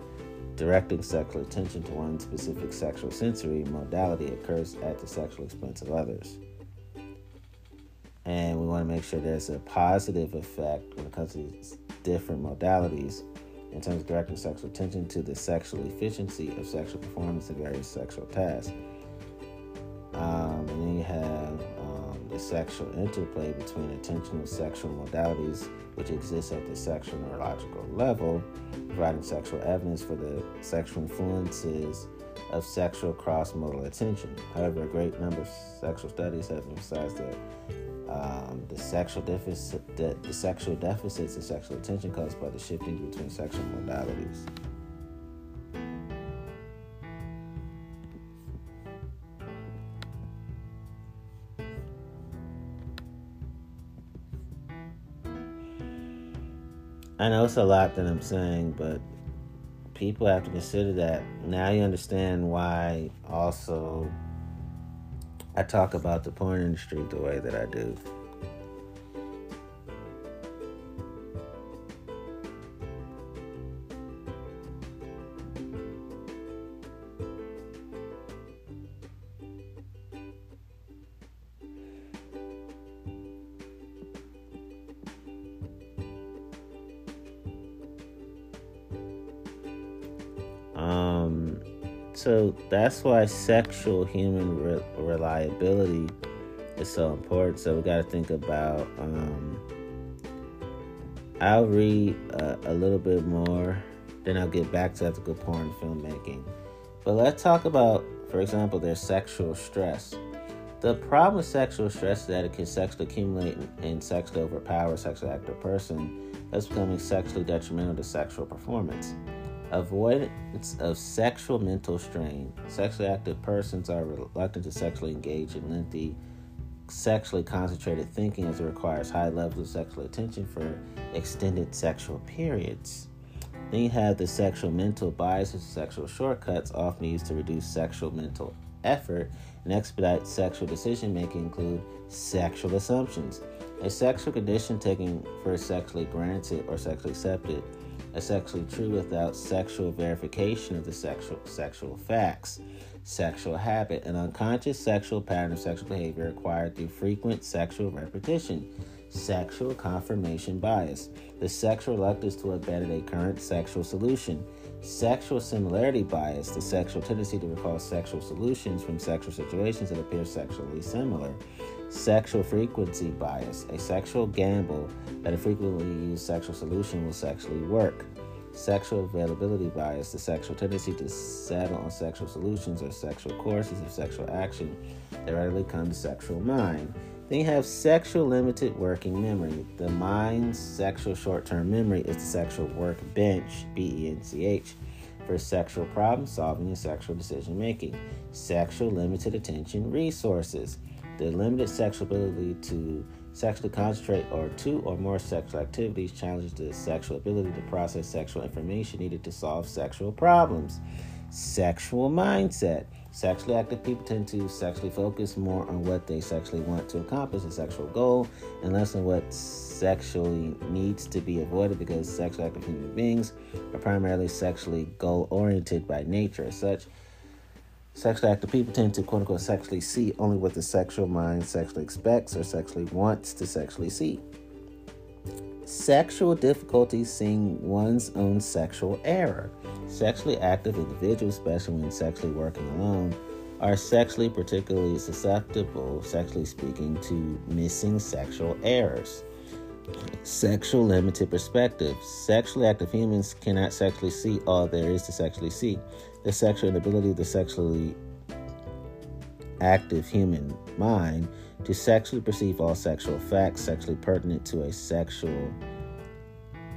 directing sexual attention to one specific sexual sensory modality occurs at the sexual expense of others. And we want to make sure there's a positive effect when it comes to these different modalities in terms of directing sexual attention to the sexual efficiency of sexual performance in various sexual tasks. Um, and then you have um, the sexual interplay between attentional sexual modalities which exists at the sexual neurological level, providing sexual evidence for the sexual influences of sexual cross-modal attention. However, a great number of sexual studies have emphasized that um, the sexual deficit, the, the sexual deficits and sexual attention caused by the shifting between sexual modalities. I know it's a lot that I'm saying, but people have to consider that. Now you understand why also I talk about the porn industry the way that I do. So that's why sexual human re- reliability is so important. So we got to think about. Um, I'll read uh, a little bit more, then I'll get back to ethical porn filmmaking. But let's talk about, for example, their sexual stress. The problem with sexual stress is that it can sexually accumulate and sexually overpower a sexually active person, thus becoming sexually detrimental to sexual performance. Avoidance of sexual mental strain. Sexually active persons are reluctant to sexually engage in lengthy, sexually concentrated thinking as it requires high levels of sexual attention for extended sexual periods. Then you have the sexual mental biases, sexual shortcuts often used to reduce sexual mental effort and expedite sexual decision making include sexual assumptions. A sexual condition taken for sexually granted or sexually accepted as sexually true without sexual verification of the sexual sexual facts. Sexual habit, an unconscious sexual pattern of sexual behavior acquired through frequent sexual repetition. Sexual confirmation bias, the sexual reluctance to abandon a current sexual solution. Sexual similarity bias, the sexual tendency to recall sexual solutions from sexual situations that appear sexually similar Sexual frequency bias, a sexual gamble that a frequently used sexual solution will sexually work. Sexual availability bias, the sexual tendency to settle on sexual solutions or sexual courses of sexual action that readily come to sexual mind. Then you have sexual limited working memory. The mind's sexual short term memory is the sexual workbench, B E N C H, for sexual problem solving and sexual decision making. Sexual limited attention resources the limited sexual ability to sexually concentrate or two or more sexual activities challenges the sexual ability to process sexual information needed to solve sexual problems. Sexual mindset. Sexually active people tend to sexually focus more on what they sexually want to accomplish, a sexual goal, and less on what sexually needs to be avoided because sexually active human beings are primarily sexually goal oriented by nature. As such, sexually active people tend to quote unquote sexually see only what the sexual mind sexually expects or sexually wants to sexually see. Sexual difficulty seeing one's own sexual error. Sexually active individuals, especially when sexually working alone, are sexually particularly susceptible, sexually speaking, to missing sexual errors. Sexual limited perspective. Sexually active humans cannot sexually see all there is to sexually see. The sexual inability of the sexually active human mind to sexually perceive all sexual facts sexually pertinent to a sexual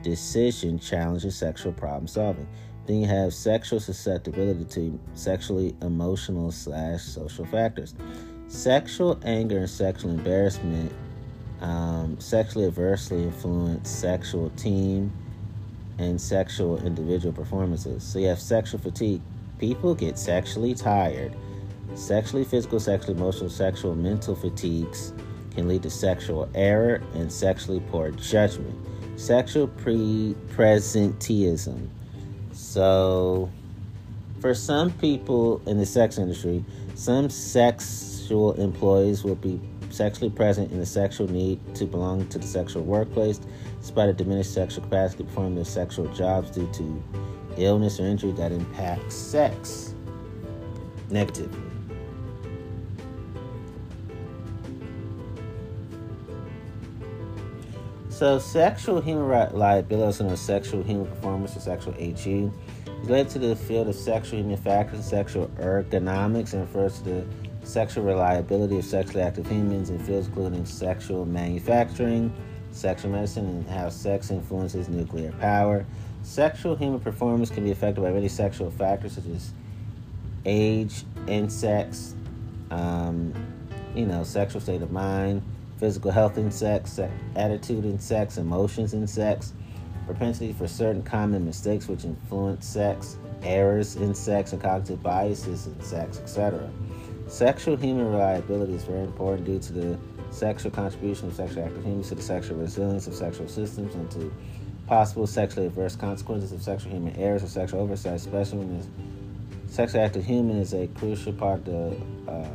decision challenges sexual problem solving. Then you have sexual susceptibility to sexually emotional slash social factors. Sexual anger and sexual embarrassment um, sexually adversely influence sexual team and sexual individual performances. So you have sexual fatigue. People get sexually tired Sexually physical, sexually emotional, sexual mental fatigues can lead to sexual error and sexually poor judgment. Sexual pre presenteeism. So, for some people in the sex industry, some sexual employees will be sexually present in the sexual need to belong to the sexual workplace, despite a diminished sexual capacity to perform their sexual jobs due to illness or injury that impacts sex negatively. So, sexual human liability, as sexual human performance or sexual HU, is related to the field of sexual human factors and sexual ergonomics and refers to the sexual reliability of sexually active humans in fields including sexual manufacturing, sexual medicine, and how sex influences nuclear power. Sexual human performance can be affected by many sexual factors such as age sex, um, you know, sexual state of mind physical health in sex, attitude in sex, emotions in sex, propensity for certain common mistakes which influence sex, errors in sex, and cognitive biases in sex, etc. Sexual human reliability is very important due to the sexual contribution of sexually active humans to the sexual resilience of sexual systems and to possible sexually adverse consequences of sexual human errors or sexual oversight, especially when the sexually active human is a crucial part of the uh,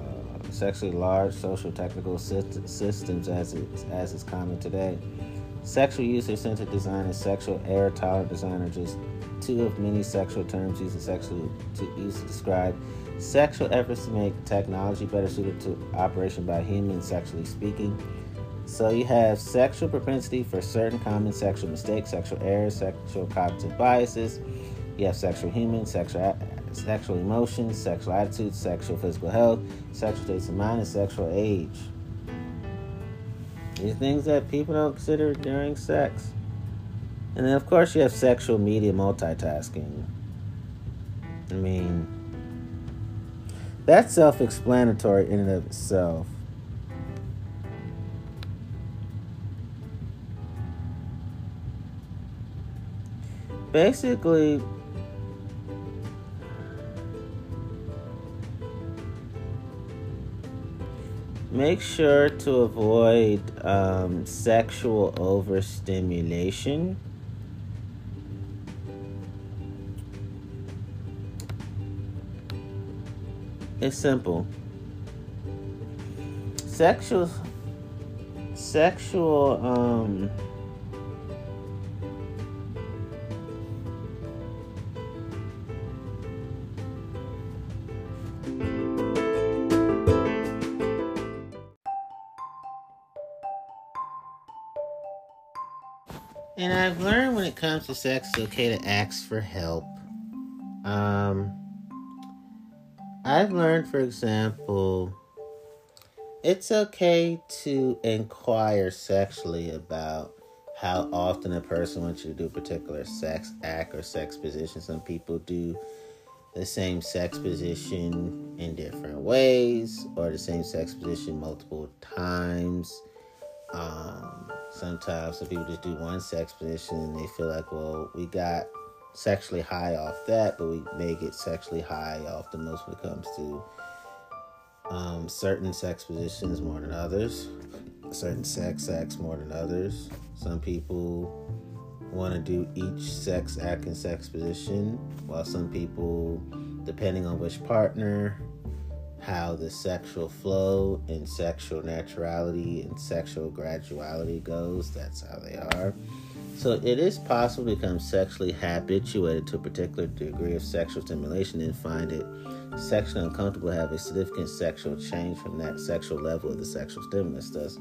sexually large social technical systems as it, as is common today. Sexual user-centered design and sexual error-tolerant design are just two of many sexual terms used, sexually to, used to describe sexual efforts to make technology better suited to operation by humans, sexually speaking. So you have sexual propensity for certain common sexual mistakes, sexual errors, sexual cognitive biases. You have sexual human, sexual sexual emotions, sexual attitudes, sexual physical health, sexual states of mind, and sexual age. These things that people don't consider during sex. And then, of course, you have sexual media multitasking. I mean, that's self explanatory in and of itself. Basically, Make sure to avoid um, sexual overstimulation. It's simple. Sexual sexual um And I've learned when it comes to sex, it's okay to ask for help. Um, I've learned, for example, it's okay to inquire sexually about how often a person wants you to do a particular sex act or sex position. Some people do the same sex position in different ways or the same sex position multiple times. Um, sometimes some people just do one sex position and they feel like, well, we got sexually high off that, but we may get sexually high off the most when it comes to um, certain sex positions more than others, certain sex acts more than others. Some people want to do each sex act and sex position, while some people, depending on which partner, how the sexual flow and sexual naturality and sexual graduality goes, that's how they are. So it is possible to become sexually habituated to a particular degree of sexual stimulation and find it sexually uncomfortable, have a significant sexual change from that sexual level of the sexual stimulus. Thus,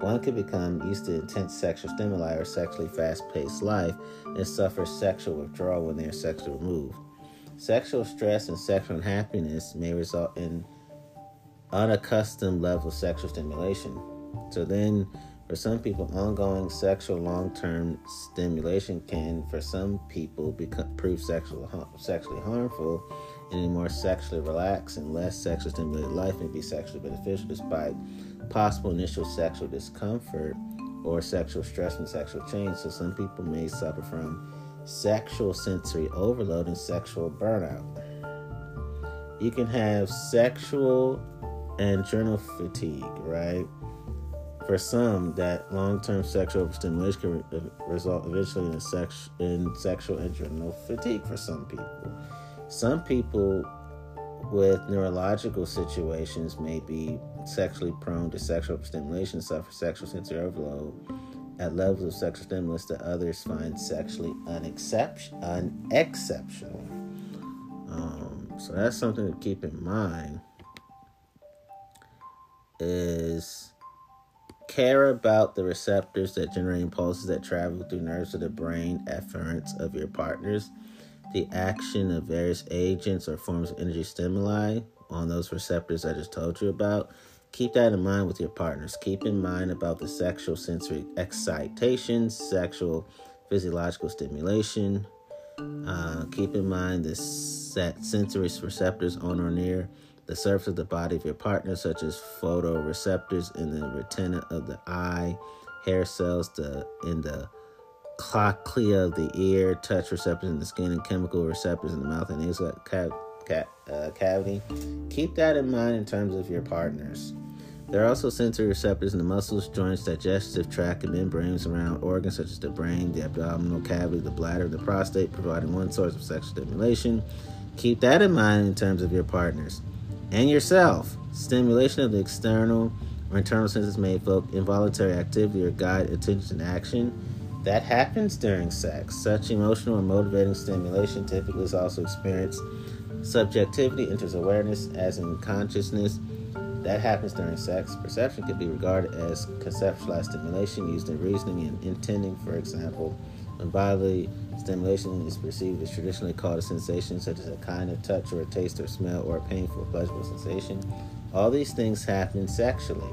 one could become used to intense sexual stimuli or sexually fast paced life and suffer sexual withdrawal when they are sexually removed. Sexual stress and sexual unhappiness may result in unaccustomed level of sexual stimulation. So then, for some people, ongoing sexual long-term stimulation can, for some people, become, prove sexual, sexually harmful. And a more sexually relaxed and less sexually stimulated life may be sexually beneficial despite possible initial sexual discomfort or sexual stress and sexual change. So some people may suffer from sexual sensory overload and sexual burnout. You can have sexual and adrenal fatigue, right? For some, that long-term sexual overstimulation can re- result eventually in, sex- in sexual adrenal fatigue for some people. Some people with neurological situations may be sexually prone to sexual stimulation, suffer sexual sensory overload at levels of sexual stimulus that others find sexually unexception- unexceptional. Um, so that's something to keep in mind. Is care about the receptors that generate impulses that travel through nerves of the brain afferents of your partners the action of various agents or forms of energy stimuli on those receptors I just told you about. Keep that in mind with your partners. Keep in mind about the sexual sensory excitation, sexual physiological stimulation. Uh, keep in mind the set sensory receptors on or near the surface of the body of your partner, such as photoreceptors in the retina of the eye, hair cells in the cochlea of the ear, touch receptors in the skin, and chemical receptors in the mouth and nasal uh, cavity. Keep that in mind in terms of your partners. There are also sensory receptors in the muscles, joints, digestive tract, and membranes around organs such as the brain, the abdominal cavity, the bladder, and the prostate, providing one source of sexual stimulation. Keep that in mind in terms of your partners and yourself. Stimulation of the external or internal senses may evoke involuntary activity or guide attention and action that happens during sex. Such emotional or motivating stimulation typically is also experienced. Subjectivity enters awareness, as in consciousness. That happens during sex. Perception can be regarded as conceptualized stimulation used in reasoning and intending, for example. When bodily stimulation is perceived as traditionally called a sensation, such as a kind of touch or a taste or smell or a painful pleasurable sensation, all these things happen sexually.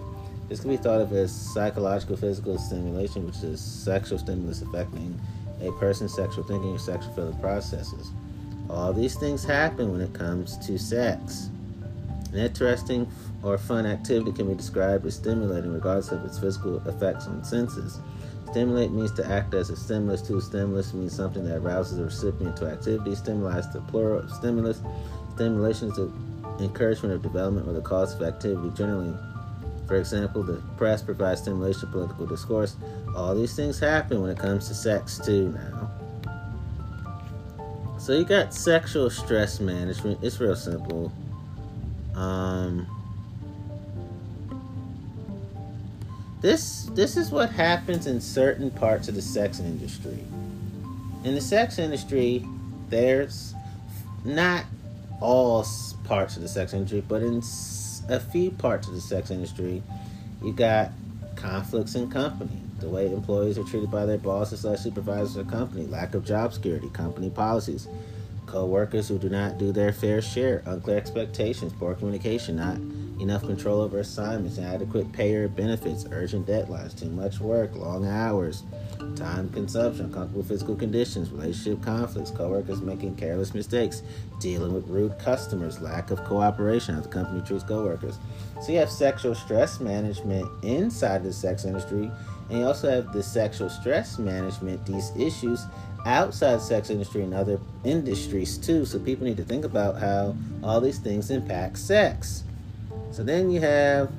This can be thought of as psychological physical stimulation, which is sexual stimulus affecting a person's sexual thinking or sexual feeling processes. All these things happen when it comes to sex. An interesting or fun activity can be described as stimulating regardless of its physical effects on senses. Stimulate means to act as a stimulus to. a Stimulus means something that arouses the recipient to activity. Stimuli is the plural of stimulus. Stimulation is the encouragement of development or the cause of activity generally for example, the press provides stimulation to political discourse. All these things happen when it comes to sex, too, now. So you got sexual stress management. It's real simple. Um, this this is what happens in certain parts of the sex industry. In the sex industry, there's not all parts of the sex industry, but in a few parts of the sex industry. You got conflicts in company, the way employees are treated by their bosses slash supervisors or company, lack of job security, company policies, co-workers who do not do their fair share, unclear expectations, poor communication, not enough control over assignments, inadequate pay or benefits, urgent deadlines, too much work, long hours, time consumption, uncomfortable physical conditions, relationship conflicts, coworkers making careless mistakes, dealing with rude customers, lack of cooperation as the company treats coworkers. So you have sexual stress management inside the sex industry, and you also have the sexual stress management, these issues outside sex industry and other industries too. So people need to think about how all these things impact sex. So then you have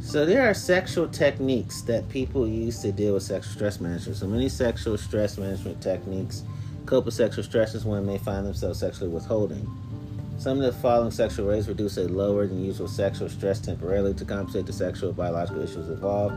So there are sexual techniques that people use to deal with sexual stress management. So many sexual stress management techniques cope with sexual stresses when they find themselves sexually withholding. Some of the following sexual ways reduce a lower than usual sexual stress temporarily to compensate the sexual biological issues involved.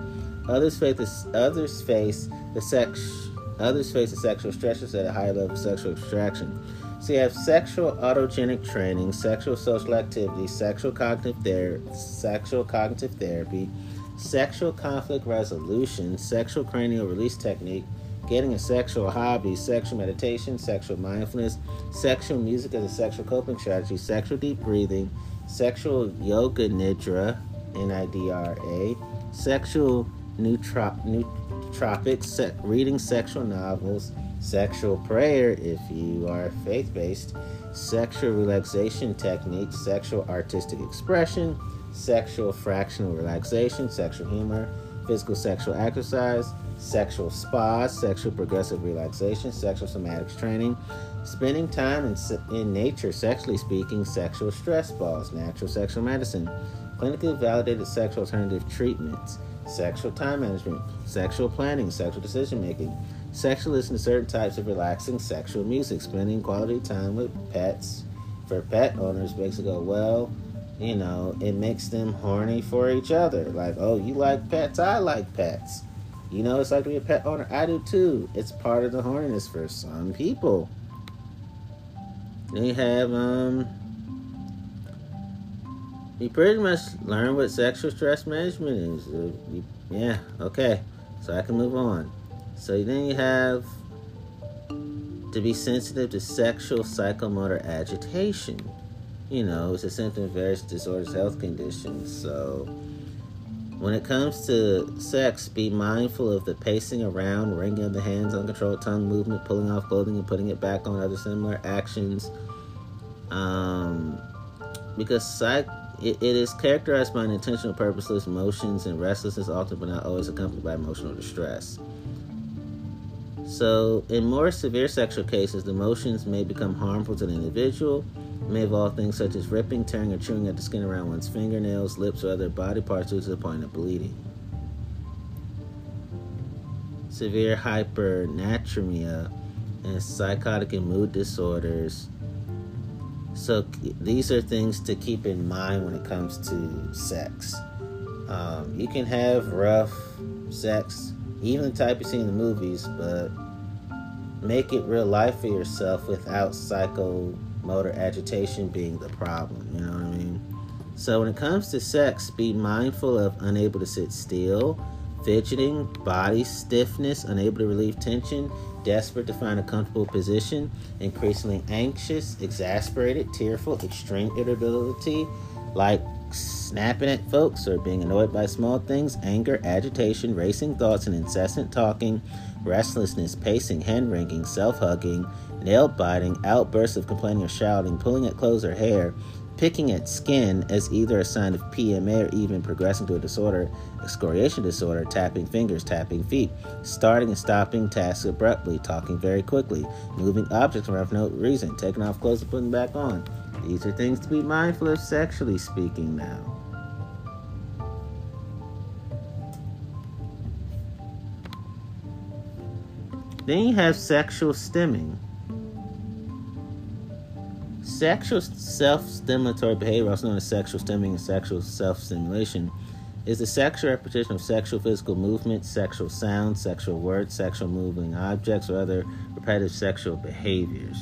Others face the, others face the sex others face the sexual stresses at a higher level of sexual extraction. So you have sexual autogenic training, sexual social activity, sexual cognitive therapy, sexual cognitive therapy, sexual conflict resolution, sexual cranial release technique, getting a sexual hobby, sexual meditation, sexual mindfulness, sexual music as a sexual coping strategy, sexual deep breathing, sexual yoga nidra, N-I-D-R-A, sexual nootropics, se- reading sexual novels, sexual prayer if you are faith based, sexual relaxation techniques, sexual artistic expression, sexual fractional relaxation, sexual humor, physical sexual exercise, sexual spas, sexual progressive relaxation, sexual somatics training, spending time in, in nature, sexually speaking, sexual stress balls, natural sexual medicine, clinically validated sexual alternative treatments, sexual time management, sexual planning, sexual decision making, Sexual listen to certain types of relaxing sexual music, spending quality time with pets. For pet owners, makes it go, well, you know, it makes them horny for each other. Like, oh, you like pets? I like pets. You know, it's like to be a pet owner. I do too. It's part of the horniness for some people. Then you have, um, you pretty much learn what sexual stress management is. Uh, yeah, okay. So I can move on. So then you have to be sensitive to sexual psychomotor agitation. You know, it's a symptom of various disorders, health conditions. So when it comes to sex, be mindful of the pacing around, wringing of the hands, uncontrolled tongue movement, pulling off clothing and putting it back on, other similar actions. Um, because psych, it, it is characterized by unintentional, purposeless motions and restlessness, often but not always accompanied by emotional distress. So, in more severe sexual cases, the motions may become harmful to the individual, may involve things such as ripping, tearing, or chewing at the skin around one's fingernails, lips, or other body parts due to the point of bleeding. Severe hypernatremia and psychotic and mood disorders. So, these are things to keep in mind when it comes to sex. Um, you can have rough sex even the type you see in the movies, but make it real life for yourself without psychomotor agitation being the problem. You know what I mean? So when it comes to sex, be mindful of unable to sit still, fidgeting, body stiffness, unable to relieve tension, desperate to find a comfortable position, increasingly anxious, exasperated, tearful, extreme irritability, like snapping at folks or being annoyed by small things, anger, agitation, racing thoughts, and incessant talking, restlessness, pacing, hand wringing, self hugging, nail biting, outbursts of complaining or shouting, pulling at clothes or hair, picking at skin as either a sign of PMA or even progressing to a disorder, excoriation disorder, tapping fingers, tapping feet, starting and stopping tasks abruptly, talking very quickly, moving objects around for no reason, taking off clothes and putting them back on. These are things to be mindful of sexually speaking now. Then you have sexual stimming. Sexual self stimulatory behavior, also known as sexual stimming and sexual self stimulation, is the sexual repetition of sexual physical movements, sexual sounds, sexual words, sexual moving objects, or other repetitive sexual behaviors.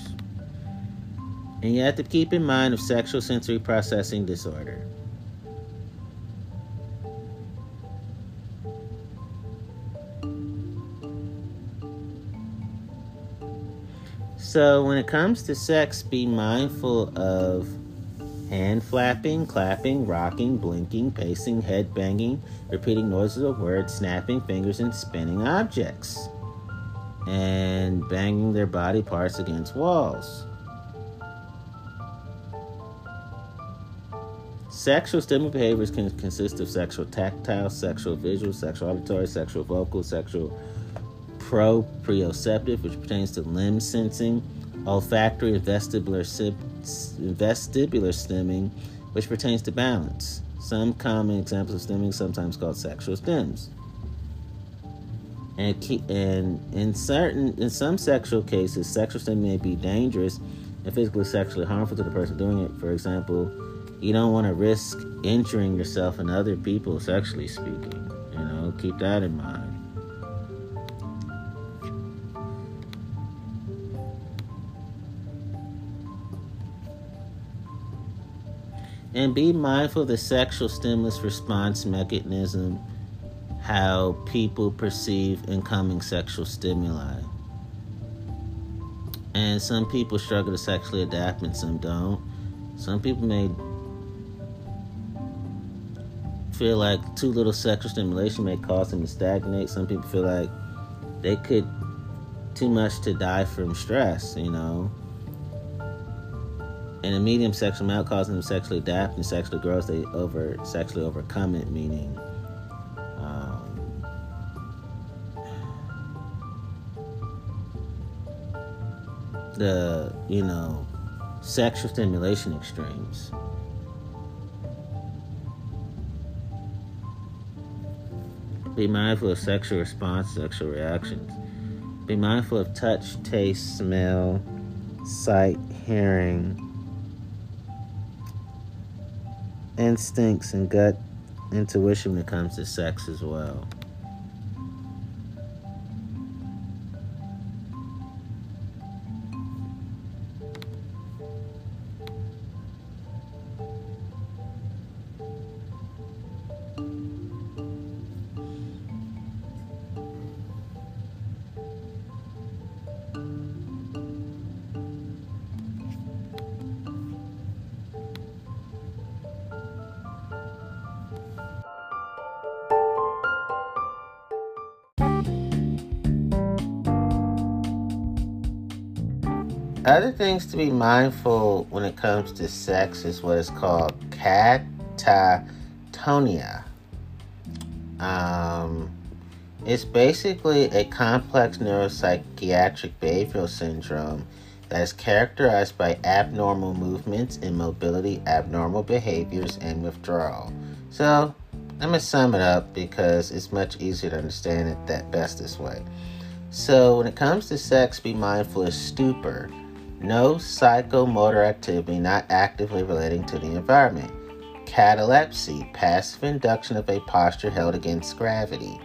And you have to keep in mind of sexual sensory processing disorder. So, when it comes to sex, be mindful of hand flapping, clapping, rocking, blinking, pacing, head banging, repeating noises of words, snapping fingers, and spinning objects, and banging their body parts against walls. Sexual stimulative behaviors can consist of sexual tactile, sexual visual, sexual auditory, sexual vocal, sexual proprioceptive, which pertains to limb sensing, olfactory and vestibular, vestibular stimming, which pertains to balance. Some common examples of stimming, sometimes called sexual stims. And, and in certain, in some sexual cases, sexual stimming may be dangerous and physically sexually harmful to the person doing it. For example, you don't want to risk injuring yourself and other people sexually speaking. You know, keep that in mind. And be mindful of the sexual stimulus response mechanism, how people perceive incoming sexual stimuli. And some people struggle to sexually adapt and some don't. Some people may feel like too little sexual stimulation may cause them to stagnate. Some people feel like they could too much to die from stress, you know And a medium sexual amount causing them sexually adapt and sexually grow as they over sexually overcome it, meaning um, the you know sexual stimulation extremes. Be mindful of sexual response, sexual reactions. Be mindful of touch, taste, smell, sight, hearing, instincts and gut intuition when it comes to sex as well. Other things to be mindful when it comes to sex is what is called catatonia. Um, it's basically a complex neuropsychiatric behavioral syndrome that is characterized by abnormal movements, and mobility, abnormal behaviors, and withdrawal. So, I'm gonna sum it up because it's much easier to understand it that best this way. So, when it comes to sex, be mindful of stupor no psychomotor activity not actively relating to the environment. Catalepsy, passive induction of a posture held against gravity.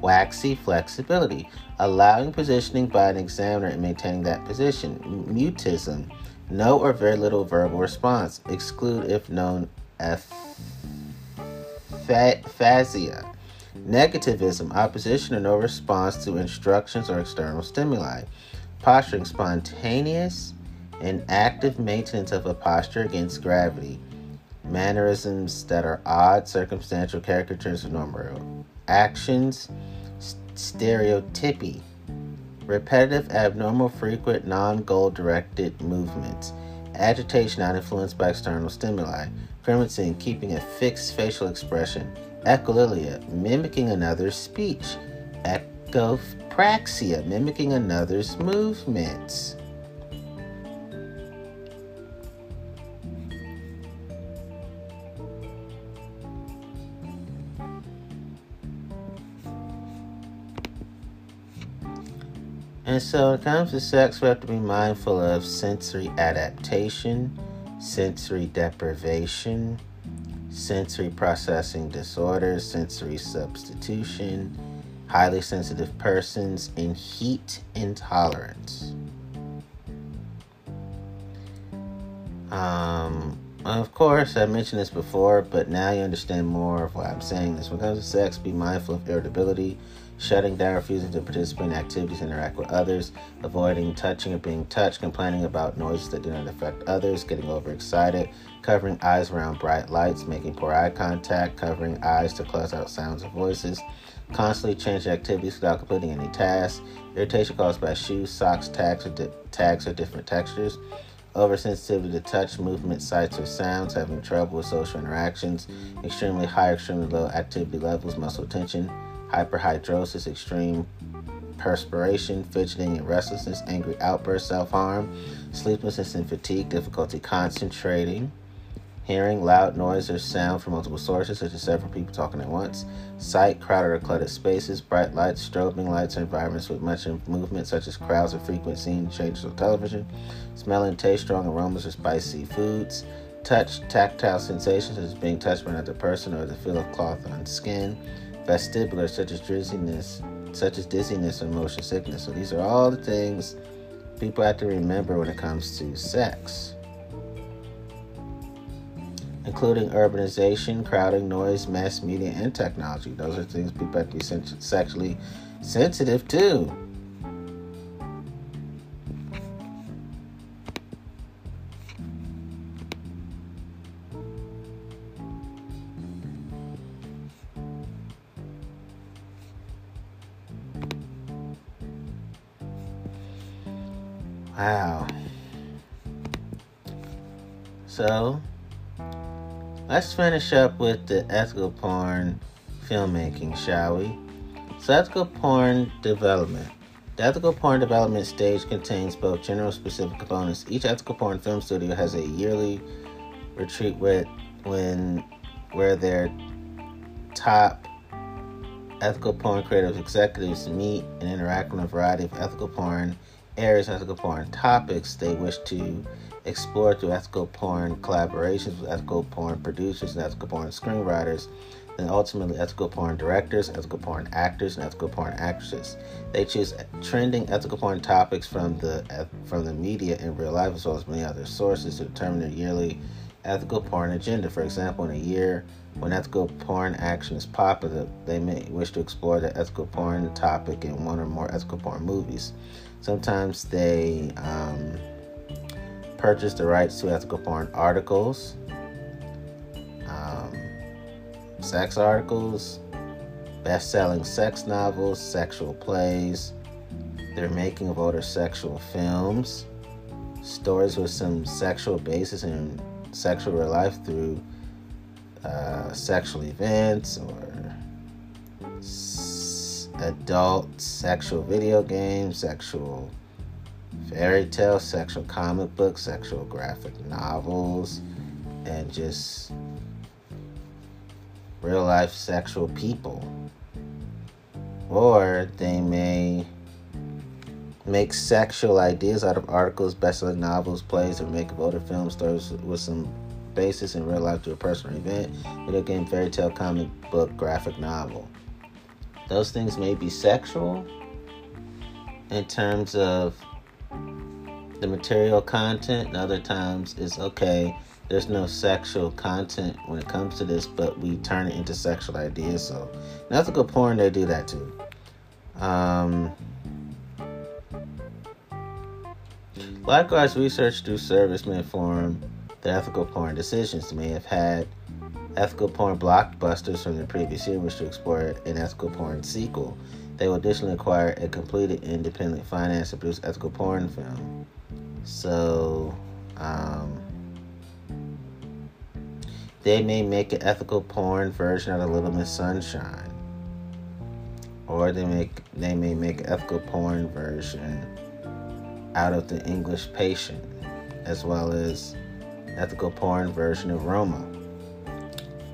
Waxy flexibility, allowing positioning by an examiner and maintaining that position. Mutism, no or very little verbal response. Exclude if known aphasia. Negativism, opposition or no response to instructions or external stimuli. Posturing, spontaneous and active maintenance of a posture against gravity. Mannerisms that are odd, circumstantial caricatures of normal actions. Stereotypy. Repetitive, abnormal, frequent, non goal directed movements. Agitation not influenced by external stimuli. Grimacing, keeping a fixed facial expression. Echolalia, mimicking another's speech. echopraxia, mimicking another's movements. And so, when it comes to sex, we have to be mindful of sensory adaptation, sensory deprivation, sensory processing disorders, sensory substitution, highly sensitive persons, and heat intolerance. Um, of course, I mentioned this before, but now you understand more of why I'm saying this. When it comes to sex, be mindful of irritability, shutting down, refusing to participate in activities, interact with others, avoiding touching or being touched, complaining about noises that do not affect others, getting overexcited, covering eyes around bright lights, making poor eye contact, covering eyes to close out sounds or voices, constantly changing activities without completing any tasks, irritation caused by shoes, socks, tags, or, di- tags or different textures, oversensitivity to touch, movement, sights, or sounds, having trouble with social interactions, extremely high, extremely low activity levels, muscle tension, hyperhidrosis, extreme perspiration, fidgeting and restlessness, angry outbursts, self harm, sleeplessness and fatigue, difficulty concentrating, hearing loud noise or sound from multiple sources, such as several people talking at once, sight, crowded or cluttered spaces, bright lights, strobing lights, or environments with much movement, such as crowds or frequent scene changes on television, smell and taste strong aromas or spicy foods, touch, tactile sensations, such as being touched by another person or the feel of cloth on skin, vestibular, such as dizziness, such as dizziness or motion sickness. So these are all the things people have to remember when it comes to sex including urbanization, crowding, noise, mass media, and technology. Those are things people have to be sexually sensitive to. Wow. So, Let's finish up with the ethical porn filmmaking, shall we? So, ethical porn development. The ethical porn development stage contains both general specific components. Each ethical porn film studio has a yearly retreat with when where their top ethical porn creative executives meet and interact on a variety of ethical porn areas, ethical porn topics they wish to explore through ethical porn collaborations with ethical porn producers and ethical porn screenwriters, and ultimately ethical porn directors, ethical porn actors, and ethical porn actresses. They choose trending ethical porn topics from the from the media in real life as well as many other sources to determine their yearly ethical porn agenda. For example, in a year when ethical porn action is popular, they may wish to explore the ethical porn topic in one or more ethical porn movies. Sometimes they um, purchase the rights to ethical porn articles, um, sex articles, best selling sex novels, sexual plays, their making of older sexual films, stories with some sexual basis in sexual real life through uh, sexual events or adult sexual video games, sexual fairy tales, sexual comic books, sexual graphic novels, and just real life sexual people. Or they may make sexual ideas out of articles, best-selling novels, plays, or make older film stories with some basis in real life to a personal event, video game, fairy tale, comic book, graphic novel. Those things may be sexual in terms of the material content, and other times it's okay. There's no sexual content when it comes to this, but we turn it into sexual ideas. So, ethical porn, they do that too. Um, likewise, research through service may inform the ethical porn decisions. May have had ethical porn blockbusters from the previous year, which to explore an ethical porn sequel. They will additionally acquire a completed independent finance and produce ethical porn film. So, um, they may make an ethical porn version of the Little Miss Sunshine, or they make they may make an ethical porn version out of the English Patient, as well as ethical porn version of Roma.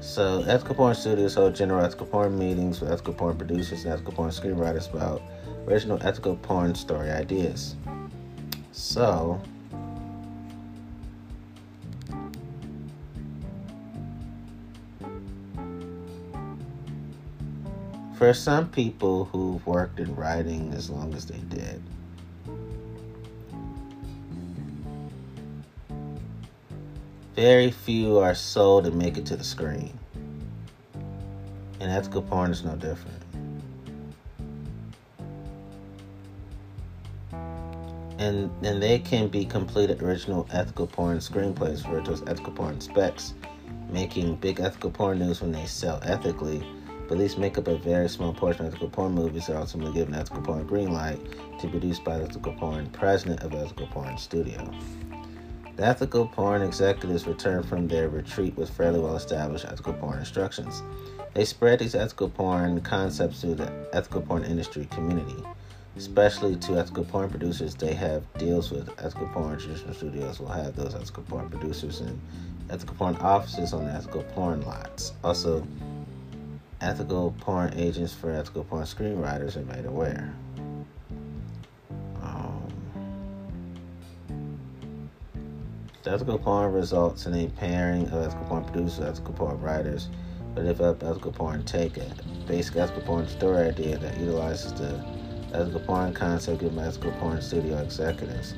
So, ethical porn studios hold general ethical porn meetings with ethical porn producers and ethical porn screenwriters about original ethical porn story ideas. So, for some people who've worked in writing as long as they did, very few are sold and make it to the screen. And ethical porn is no different. and and they can be completed original ethical porn screenplays to as ethical porn specs, making big ethical porn news when they sell ethically, but these make up a very small portion of ethical porn movies that are ultimately given ethical porn green light to be produced by the ethical porn president of ethical porn studio. The ethical porn executives return from their retreat with fairly well established ethical porn instructions. They spread these ethical porn concepts to the ethical porn industry community, especially to ethical porn producers. They have deals with ethical porn traditional studios will have those ethical porn producers and ethical porn offices on the ethical porn lots. Also, ethical porn agents for ethical porn screenwriters are made aware. Ethical porn results in a pairing of ethical porn producers, ethical porn writers, who develop ethical porn take a basic ethical porn story idea that utilizes the ethical porn concept given by ethical porn studio executives.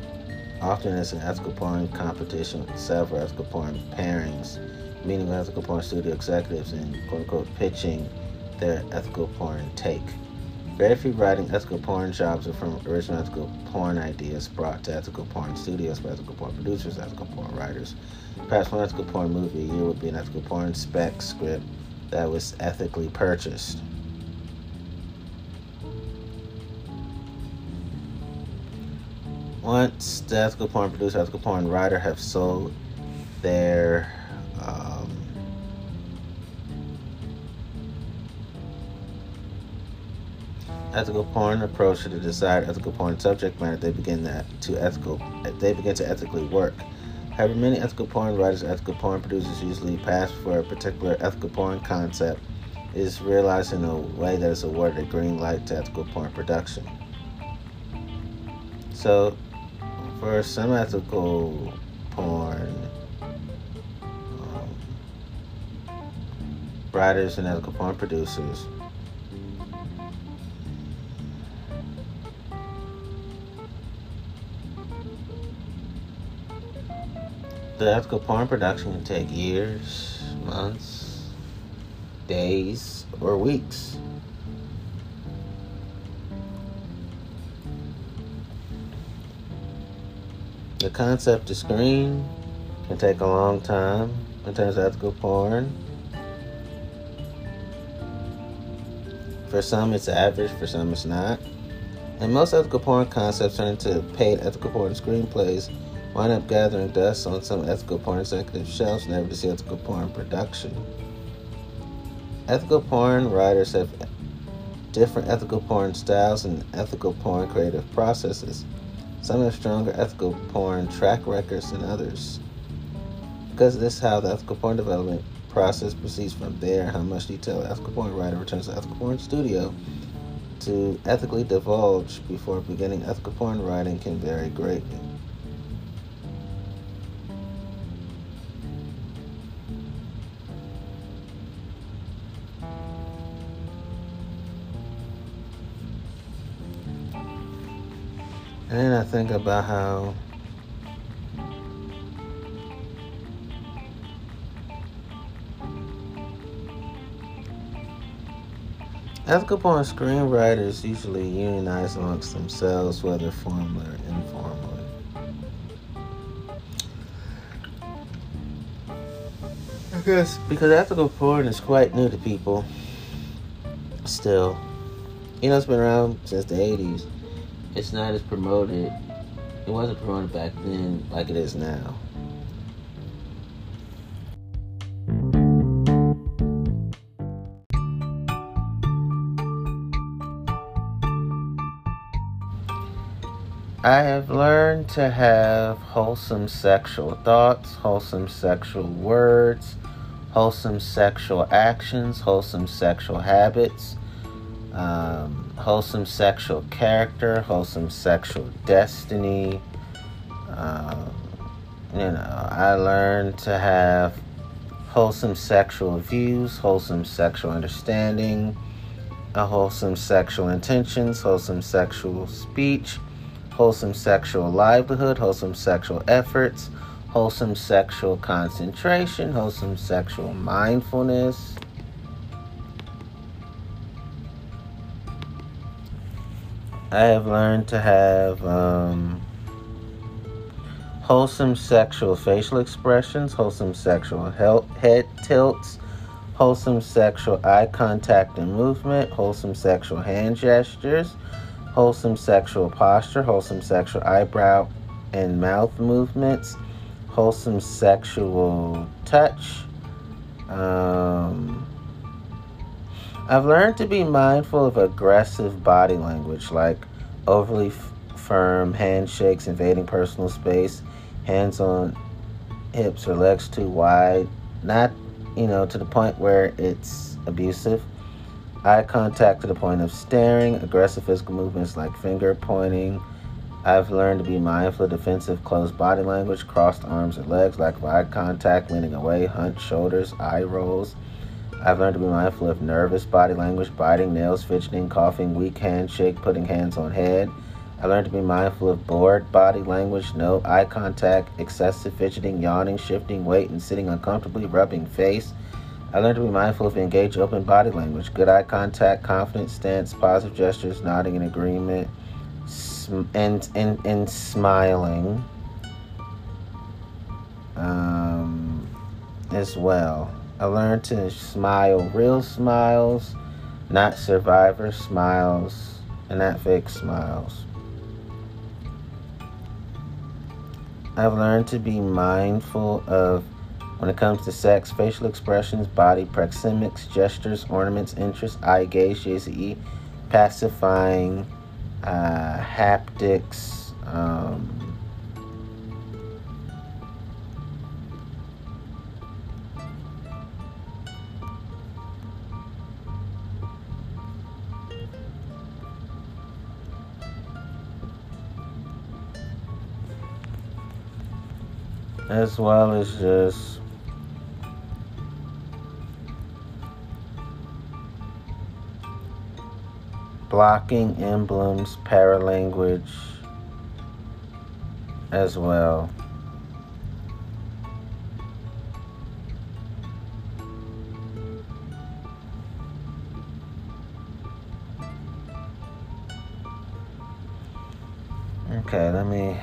Often it's an ethical porn competition with several ethical porn pairings, meaning ethical porn studio executives and quote unquote pitching their ethical porn take. Very few writing ethical porn jobs are from original ethical porn ideas brought to ethical porn studios by ethical porn producers, ethical porn writers. Perhaps one ethical porn movie a year would be an ethical porn spec script that was ethically purchased. Once the ethical porn producer, ethical porn writer have sold their um, ethical porn approach to the desired ethical porn subject matter, they begin that to ethical they begin to ethically work. However, many ethical porn writers, ethical porn producers usually pass for a particular ethical porn concept is realized in a way that is awarded a green light to ethical porn production. So, for some ethical porn um, writers and ethical porn producers, The ethical porn production can take years, months, days, or weeks. The concept to screen can take a long time in terms of ethical porn. For some, it's average, for some, it's not. And most ethical porn concepts turn into paid ethical porn screenplays wind up gathering dust on some ethical porn executive shelves, never to see ethical porn production. Ethical porn writers have different ethical porn styles and ethical porn creative processes. Some have stronger ethical porn track records than others. Because this how the ethical porn development process proceeds from there, how much detail the ethical porn writer returns to ethical porn studio to ethically divulge before beginning ethical porn writing can vary greatly. And then I think about how ethical porn screenwriters usually unionize amongst themselves, whether formally or informally. Because because ethical porn is quite new to people. Still, you know, it's been around since the '80s it's not as promoted. It wasn't promoted back then like it is now. I have learned to have wholesome sexual thoughts, wholesome sexual words, wholesome sexual actions, wholesome sexual habits. Um, wholesome sexual character, wholesome sexual destiny. Um, you know, I learned to have wholesome sexual views, wholesome sexual understanding, a wholesome sexual intentions, wholesome sexual speech, wholesome sexual livelihood, wholesome sexual efforts, wholesome sexual concentration, wholesome sexual mindfulness, I have learned to have um, wholesome sexual facial expressions, wholesome sexual head tilts, wholesome sexual eye contact and movement, wholesome sexual hand gestures, wholesome sexual posture, wholesome sexual eyebrow and mouth movements, wholesome sexual touch. Um, I've learned to be mindful of aggressive body language, like overly f- firm handshakes invading personal space, hands on hips or legs too wide, not, you know, to the point where it's abusive. Eye contact to the point of staring, aggressive physical movements like finger pointing. I've learned to be mindful of defensive closed body language, crossed arms and legs, lack of eye contact, leaning away, hunched shoulders, eye rolls. I've learned to be mindful of nervous body language, biting nails, fidgeting, coughing, weak handshake, putting hands on head. I learned to be mindful of bored body language, no eye contact, excessive fidgeting, yawning, shifting weight, and sitting uncomfortably, rubbing face. I learned to be mindful of engaged open body language, good eye contact, confident stance, positive gestures, nodding in agreement, and, and, and smiling um, as well. I learned to smile real smiles, not survivor smiles, and not fake smiles. I've learned to be mindful of when it comes to sex, facial expressions, body proxemics, gestures, ornaments, interests, eye gaze, JCE, pacifying, uh, haptics, um, as well as just blocking emblems, paralanguage as well. Okay, let me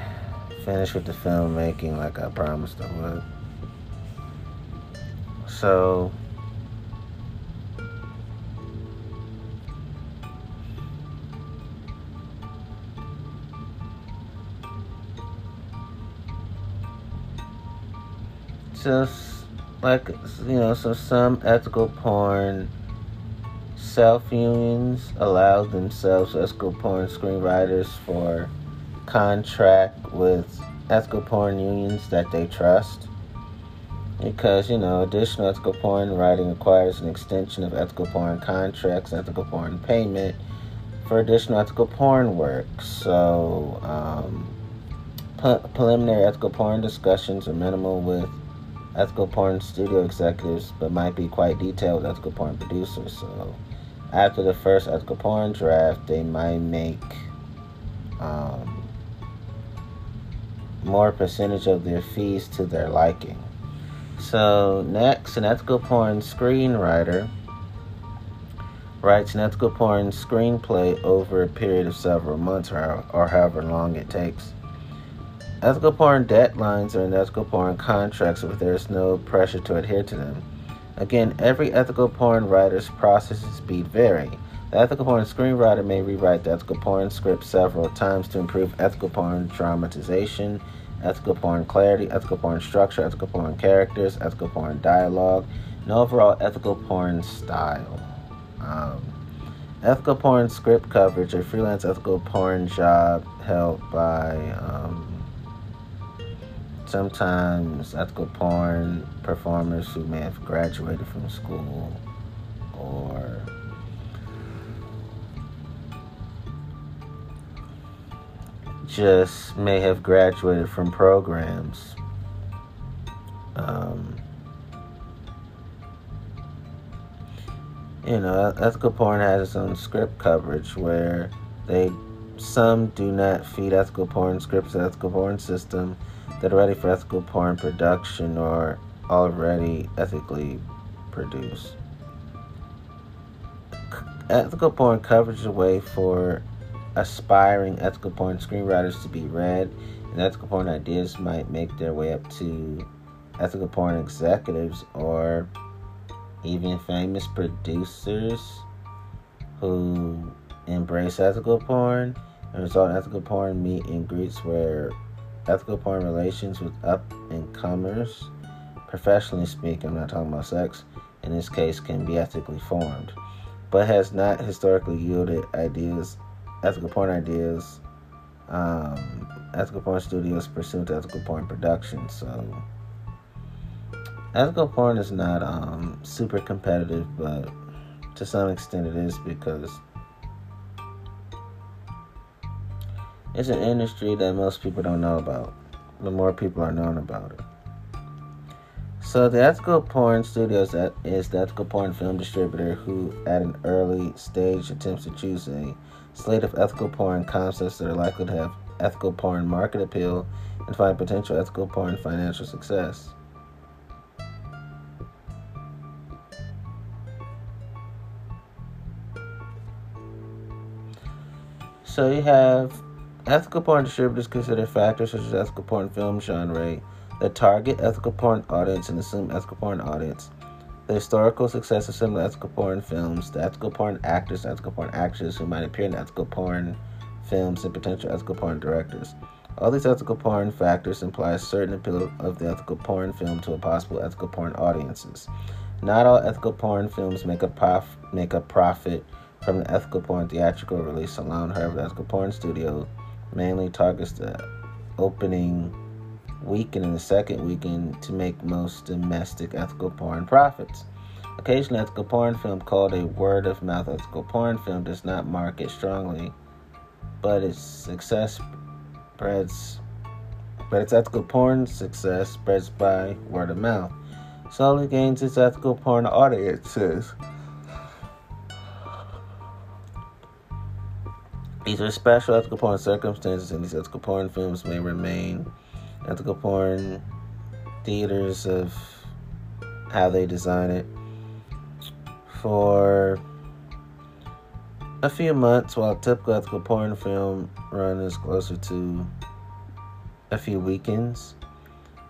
finish with the filmmaking like I promised I would. So, just like you know, so some ethical porn self unions allow themselves ethical porn screenwriters for contract with ethical porn unions that they trust. Because, you know, additional ethical porn writing requires an extension of ethical porn contracts, ethical porn payment for additional ethical porn work. So, um, pre- preliminary ethical porn discussions are minimal with ethical porn studio executives, but might be quite detailed with ethical porn producers. So, after the first ethical porn draft, they might make um, more percentage of their fees to their liking. So, next, an ethical porn screenwriter writes an ethical porn screenplay over a period of several months or, or however long it takes. Ethical porn deadlines are in ethical porn contracts, but there is no pressure to adhere to them. Again, every ethical porn writer's process and speed vary. The ethical porn screenwriter may rewrite the ethical porn script several times to improve ethical porn dramatization, ethical porn clarity, ethical porn structure, ethical porn characters, ethical porn dialogue, and overall ethical porn style. Um, ethical porn script coverage, a freelance ethical porn job held by um, sometimes ethical porn performers who may have graduated from school or just may have graduated from programs. Um, you know, ethical porn has its own script coverage where they some do not feed ethical porn scripts to ethical porn system that are ready for ethical porn production or already ethically produced. Ethical porn coverage a way for aspiring ethical porn screenwriters to be read, and ethical porn ideas might make their way up to ethical porn executives or even famous producers who embrace ethical porn and result in ethical porn meet and greets where ethical porn relations with up and comers, professionally speaking, I'm not talking about sex, in this case, can be ethically formed, but has not historically yielded ideas, ethical porn ideas, um, ethical porn studios pursuant to ethical porn production. So, ethical porn is not um, super competitive, but to some extent it is because it's an industry that most people don't know about. The more people are known about it. So the ethical porn studios is the ethical porn film distributor who, at an early stage, attempts to choose a slate of ethical porn concepts that are likely to have ethical porn market appeal and find potential ethical porn financial success. So you have ethical porn distributors consider factors such as ethical porn film genre the target ethical porn audience and assume ethical porn audience, the historical success of similar ethical porn films, the ethical porn actors, ethical porn actresses who might appear in ethical porn films, and potential ethical porn directors. All these ethical porn factors imply a certain appeal of the ethical porn film to a possible ethical porn audiences. Not all ethical porn films make a prof- make a profit from the ethical porn theatrical release alone. However, the ethical porn studio mainly targets the opening weekend and the second weekend to make most domestic ethical porn profits. Occasionally, ethical porn film called a word of mouth ethical porn film does not market strongly, but its success spreads. But its ethical porn success spreads by word of mouth. Slowly gains its ethical porn audiences. These are special ethical porn circumstances, and these ethical porn films may remain ethical porn theaters of how they design it for a few months while typical ethical porn film run is closer to a few weekends.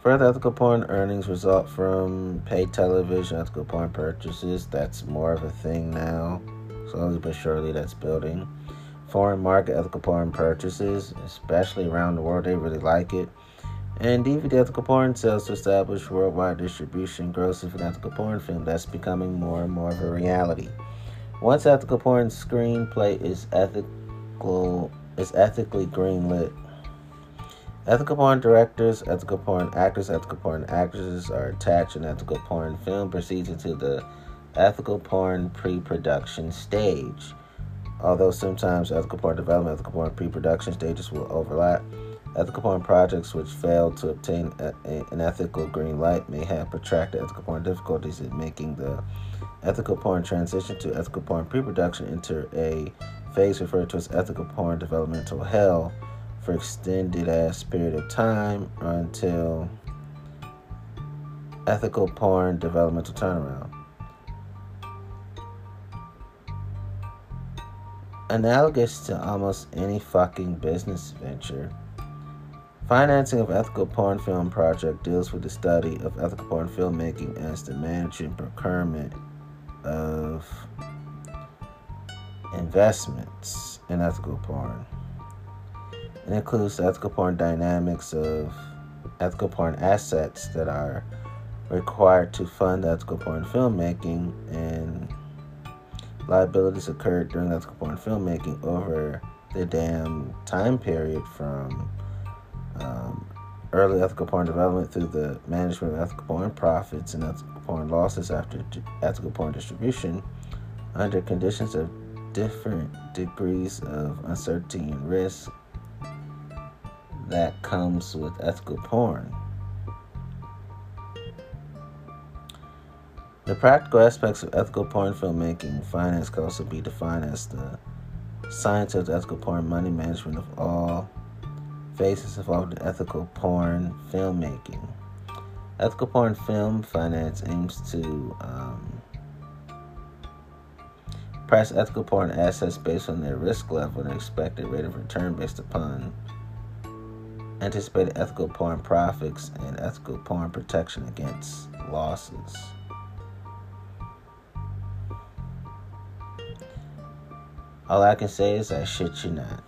Further ethical porn earnings result from paid television ethical porn purchases. That's more of a thing now. Slowly but surely, that's building. Foreign market ethical porn purchases, especially around the world, they really like it. And DVD ethical porn sales to establish worldwide distribution grows of an ethical porn film that's becoming more and more of a reality. Once ethical porn screenplay is ethical is ethically greenlit, ethical porn directors, ethical porn actors, ethical porn actresses are attached, and ethical porn film proceeds into the ethical porn pre-production stage. Although sometimes ethical porn development, ethical porn pre-production stages will overlap. Ethical porn projects which fail to obtain a, a, an ethical green light may have protracted ethical porn difficulties in making the ethical porn transition to ethical porn pre-production enter a phase referred to as ethical porn developmental hell for extended ass period of time until ethical porn developmental turnaround. Analogous to almost any fucking business venture Financing of ethical porn film project deals with the study of ethical porn filmmaking as the management procurement of investments in ethical porn. It includes the ethical porn dynamics of ethical porn assets that are required to fund ethical porn filmmaking and liabilities occurred during ethical porn filmmaking over the damn time period from um, early ethical porn development through the management of ethical porn profits and ethical porn losses after ethical porn distribution under conditions of different degrees of uncertainty and risk that comes with ethical porn. The practical aspects of ethical porn filmmaking finance can also be defined as the science of ethical porn money management of all Faces involved in ethical porn filmmaking. Ethical porn film finance aims to um, price ethical porn assets based on their risk level and expected rate of return based upon anticipated ethical porn profits and ethical porn protection against losses. All I can say is I shit you not.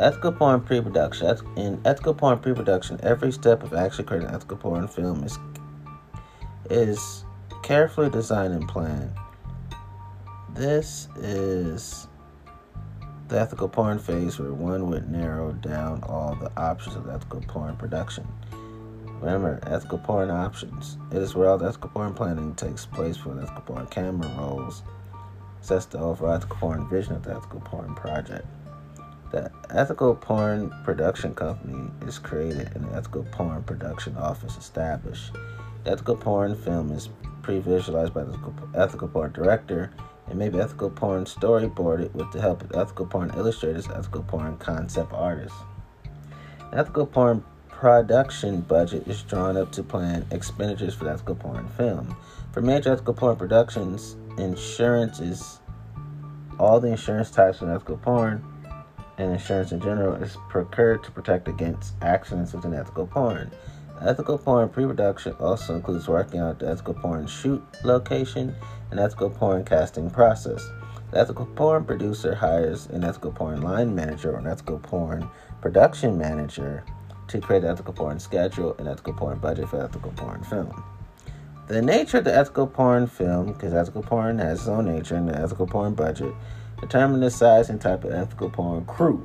Ethical porn pre-production. In ethical porn pre-production, every step of actually creating an ethical porn film is is carefully designed and planned. This is the ethical porn phase where one would narrow down all the options of ethical porn production. Remember, ethical porn options. It is where all the ethical porn planning takes place for the ethical porn camera rolls, sets the overall ethical porn vision of the ethical porn project. The ethical porn production company is created and the ethical porn production office established. The ethical porn film is pre-visualized by the ethical porn director and maybe ethical porn storyboarded with the help of ethical porn illustrators, ethical porn concept artists. Ethical porn production budget is drawn up to plan expenditures for ethical porn film. For major ethical porn productions, insurance is all the insurance types in ethical porn and insurance in general is procured to protect against accidents within ethical porn. Ethical porn pre-production also includes working out the ethical porn shoot location and ethical porn casting process. The ethical porn producer hires an ethical porn line manager or an ethical porn production manager to create an ethical porn schedule and ethical porn budget for ethical porn film. The nature of the ethical porn film, because ethical porn has its own nature and the ethical porn budget, determine the size and type of ethical porn crew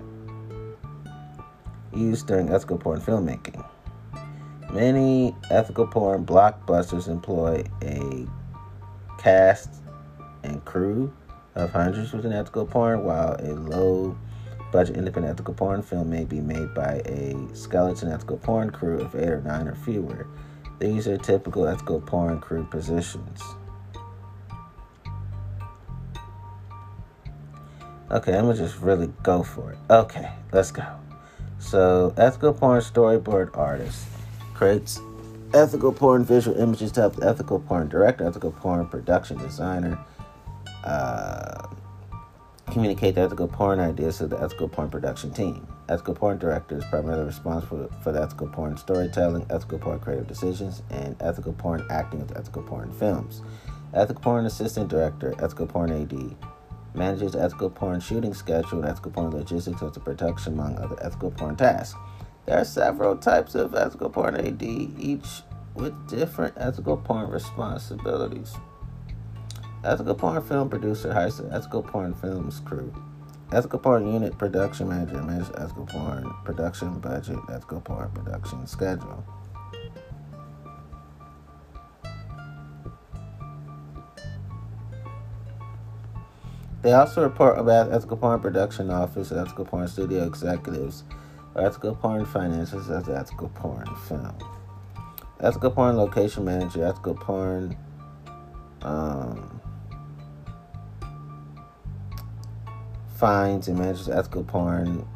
used during ethical porn filmmaking. Many ethical porn blockbusters employ a cast and crew of hundreds within ethical porn, while a low budget independent ethical porn film may be made by a skeleton ethical porn crew of eight or nine or fewer. These are typical ethical porn crew positions. Okay, I'm gonna just really go for it. Okay, let's go. So, ethical porn storyboard artist creates ethical porn visual images to help ethical porn director, ethical porn production designer, uh, communicate the ethical porn ideas to the ethical porn production team. Ethical porn director is primarily responsible for the ethical porn storytelling, ethical porn creative decisions, and ethical porn acting of ethical porn films. Ethical porn assistant director, ethical porn AD, manages ethical porn shooting schedule and ethical porn logistics of the production, among other ethical porn tasks. There are several types of ethical porn AD, each with different ethical porn responsibilities. Ethical porn film producer hires the ethical porn films crew. Ethical porn unit production manager manages ethical porn production budget, ethical porn production schedule. They also report about ethical porn production office, ethical porn studio executives, ethical porn finances as ethical porn film. Ethical porn location manager, ethical porn um, finds and manages ethical porn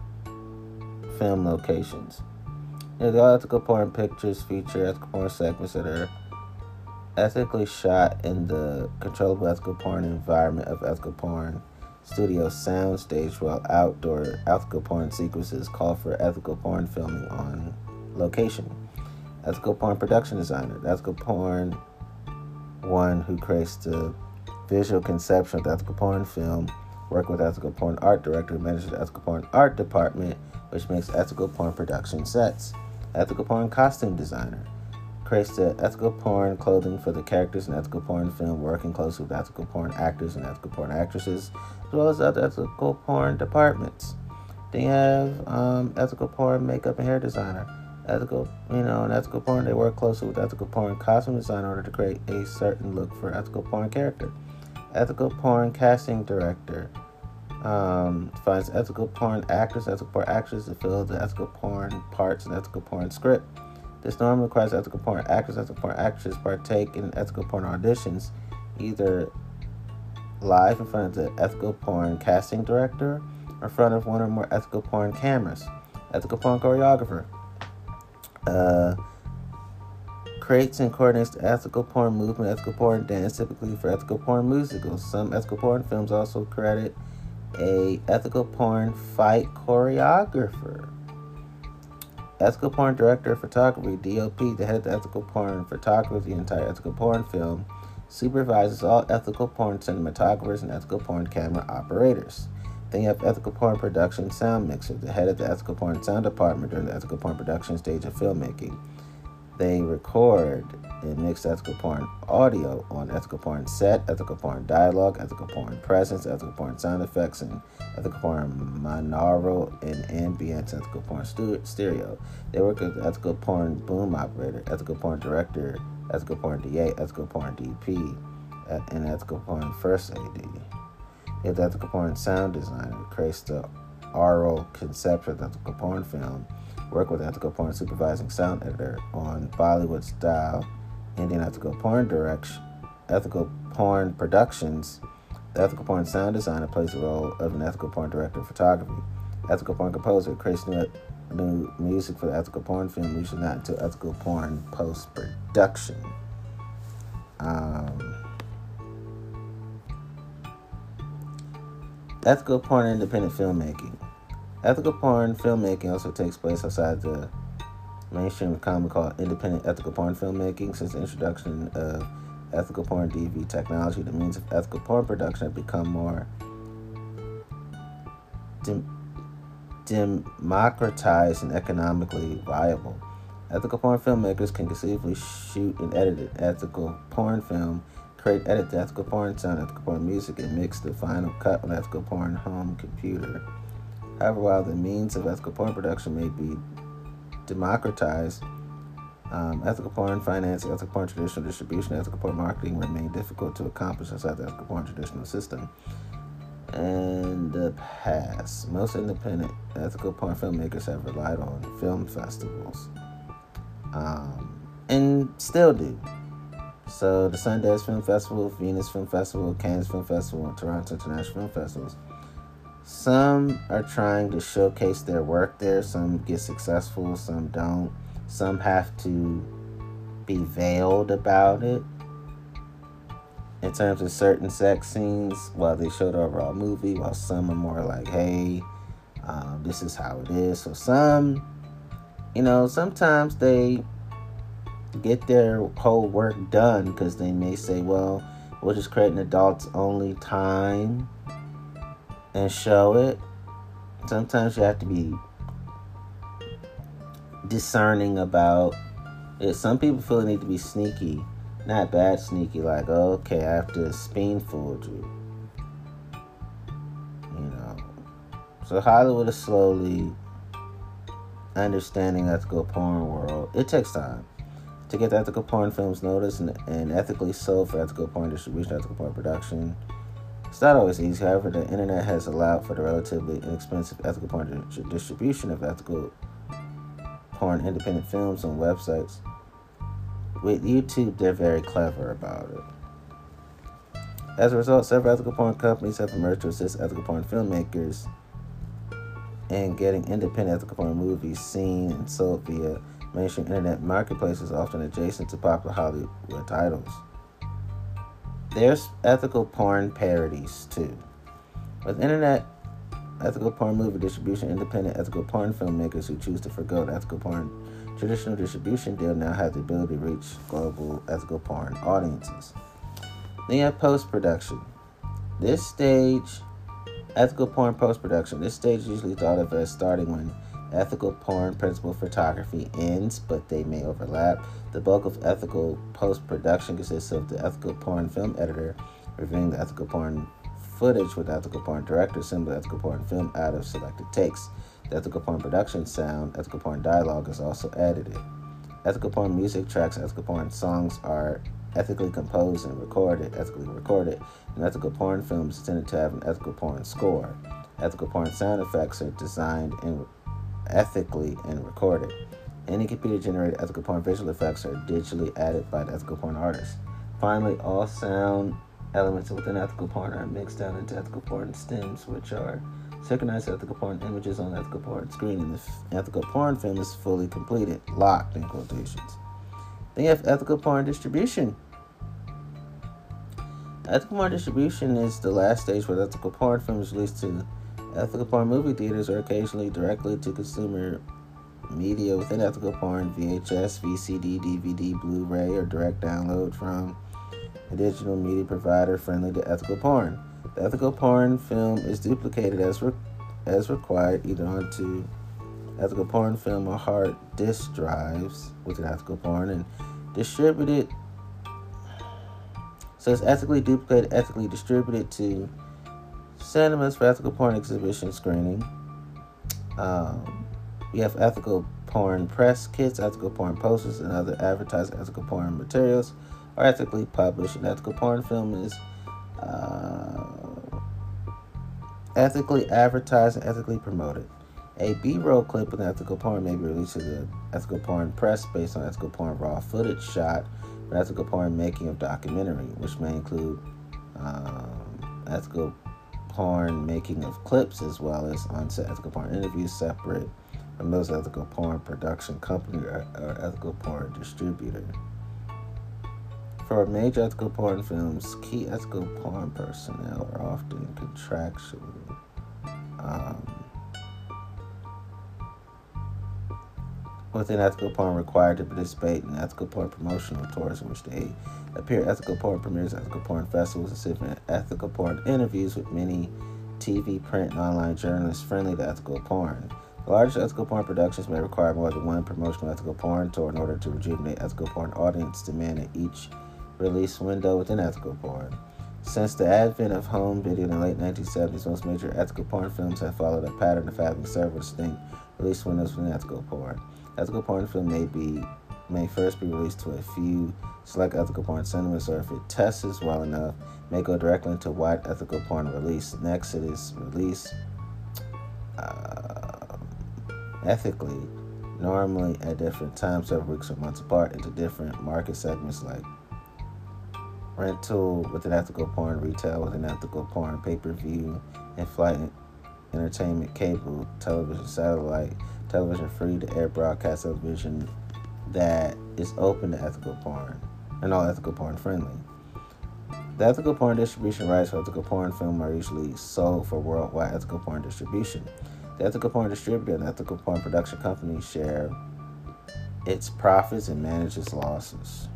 film locations. You know, ethical porn pictures feature ethical porn segments that are ethically shot in the controllable ethical porn environment of ethical porn studio soundstage, while outdoor ethical porn sequences call for ethical porn filming on location. Ethical porn production designer, ethical porn one who creates the visual conception of the ethical porn film work with ethical porn art director who manages the ethical porn art department, which makes ethical porn production sets. Ethical porn costume designer creates the ethical porn clothing for the characters in ethical porn film, working closely with ethical porn actors and ethical porn actresses, as well as other ethical porn departments. Then you have um, ethical porn makeup and hair designer. Ethical, you know, in ethical porn, they work closely with ethical porn costume design in order to create a certain look for ethical porn character ethical porn casting director um, finds ethical porn actors, ethical porn actors to fill the ethical porn parts in ethical porn script. This normally requires ethical porn actors, ethical porn actresses partake in ethical porn auditions, either live in front of the ethical porn casting director or in front of one or more ethical porn cameras. Ethical porn choreographer. Uh, creates and coordinates the ethical porn movement, ethical porn dance, typically for ethical porn musicals. Some ethical porn films also credit a ethical porn fight choreographer. Ethical porn director of photography, DOP, the head of the ethical porn photography the entire ethical porn film, supervises all ethical porn cinematographers and ethical porn camera operators. Then you have ethical porn production sound mixer, the head of the ethical porn sound department during the ethical porn production stage of filmmaking. They record and mix ethical porn audio on ethical porn set, ethical porn dialogue, ethical porn presence, ethical porn sound effects, and ethical porn monaural and ambient ethical porn stereo. They work with ethical porn boom operator, ethical porn director, ethical porn DA, ethical porn DP, and ethical porn first AD. If the ethical porn sound designer creates the aural conception of the ethical porn film, work with ethical porn supervising sound editor on Bollywood style Indian ethical porn direction, ethical porn productions. The ethical porn sound designer plays the role of an ethical porn director of photography. Ethical porn composer creates new, new music for the ethical porn film, usually not until ethical porn post production. Um, ethical porn independent filmmaking. Ethical porn filmmaking also takes place outside the mainstream common called independent ethical porn filmmaking. Since the introduction of ethical porn DV technology, the means of ethical porn production have become more democratized and economically viable. Ethical porn filmmakers can conceivably shoot and edit an ethical porn film, create, edit the ethical porn sound, ethical porn music, and mix the final cut on ethical porn home computer. However, while the means of ethical porn production may be democratized, um, ethical porn finance, ethical porn traditional distribution, ethical porn marketing remain difficult to accomplish inside the ethical porn traditional system. In the past, most independent ethical porn filmmakers have relied on film festivals, um, and still do. So the Sundance Film Festival, Venice Film Festival, Cannes Film Festival, and Toronto International Film Festivals some are trying to showcase their work there, some get successful, some don't. Some have to be veiled about it in terms of certain sex scenes while they show the overall movie, while some are more like, hey, um, this is how it is. So some, you know, sometimes they get their whole work done because they may say, well, we'll just create an adults only time and show it. Sometimes you have to be discerning about it. Some people feel they need to be sneaky, not bad sneaky, like, okay, I have to spoonfool you. You know. So Hollywood is slowly understanding ethical porn world. It takes time to get the ethical porn films noticed and, and ethically sold for ethical porn distribution, ethical porn production it's not always easy, however, the internet has allowed for the relatively inexpensive ethical porn distribution of ethical porn independent films on websites. With YouTube, they're very clever about it. As a result, several ethical porn companies have emerged to assist ethical porn filmmakers in getting independent ethical porn movies seen and sold via mainstream internet marketplaces, often adjacent to popular Hollywood titles. There's ethical porn parodies too. With internet ethical porn movie distribution, independent ethical porn filmmakers who choose to forego the ethical porn traditional distribution deal now have the ability to reach global ethical porn audiences. Then you have post production. This stage, ethical porn post production, this stage is usually thought of as starting when ethical porn principal photography ends, but they may overlap. The bulk of ethical post production consists of the ethical porn film editor reviewing the ethical porn footage with the ethical porn director, assembling ethical porn film out of selected takes. The ethical porn production sound, ethical porn dialogue is also edited. Ethical porn music tracks, ethical porn songs are ethically composed and recorded, ethically recorded, and ethical porn films tended to have an ethical porn score. Ethical porn sound effects are designed and ethically and recorded. Any computer generated ethical porn visual effects are digitally added by the ethical porn artist. Finally, all sound elements within ethical porn are mixed down into ethical porn stems, which are synchronized ethical porn images on ethical porn screen, and the ethical porn film is fully completed, locked in quotations. Then you have ethical porn distribution. Ethical porn distribution is the last stage where ethical porn film is released to Ethical porn movie theaters are occasionally directly to consumer media within ethical porn, VHS, VCD, DVD, Blu ray, or direct download from a digital media provider friendly to ethical porn. The ethical porn film is duplicated as re- as required either onto ethical porn film or hard disk drives with ethical porn and distributed. So it's ethically duplicated, ethically distributed to cinemas for ethical porn exhibition screening. Um, we have ethical porn press kits, ethical porn posters, and other advertised ethical porn materials are ethically published. An ethical porn film is uh, ethically advertised and ethically promoted. A B-roll clip with ethical porn may be released to the ethical porn press based on ethical porn raw footage shot ethical porn making of documentary, which may include um, ethical porn making of clips as well as on-set ethical porn interviews separate from those ethical porn production company or, or ethical porn distributor. For major ethical porn films, key ethical porn personnel are often contractually um, within ethical porn required to participate in ethical porn promotional tours in which they appear at ethical porn premieres, ethical porn festivals, and sit ethical porn interviews with many TV, print, and online journalists friendly to ethical porn. The largest ethical porn productions may require more than one promotional ethical porn tour in order to rejuvenate ethical porn audience demand at each release window within ethical porn. Since the advent of home video in the late 1970s, most major ethical porn films have followed a pattern of having several distinct release windows within ethical porn. Ethical porn film may be may first be released to a few select ethical porn cinemas, or if it tests well enough, may go directly into wide ethical porn release. Next, it is released uh, ethically, normally at different times, several weeks or months apart, into different market segments like rental with an ethical porn, retail with an ethical porn, pay per view, and flight entertainment, cable, television, satellite, television free to air broadcast television that is open to ethical porn and all ethical porn friendly. The ethical porn distribution rights for ethical porn film are usually sold for worldwide ethical porn distribution. The ethical porn distributor and ethical porn production company share its profits and manage its losses.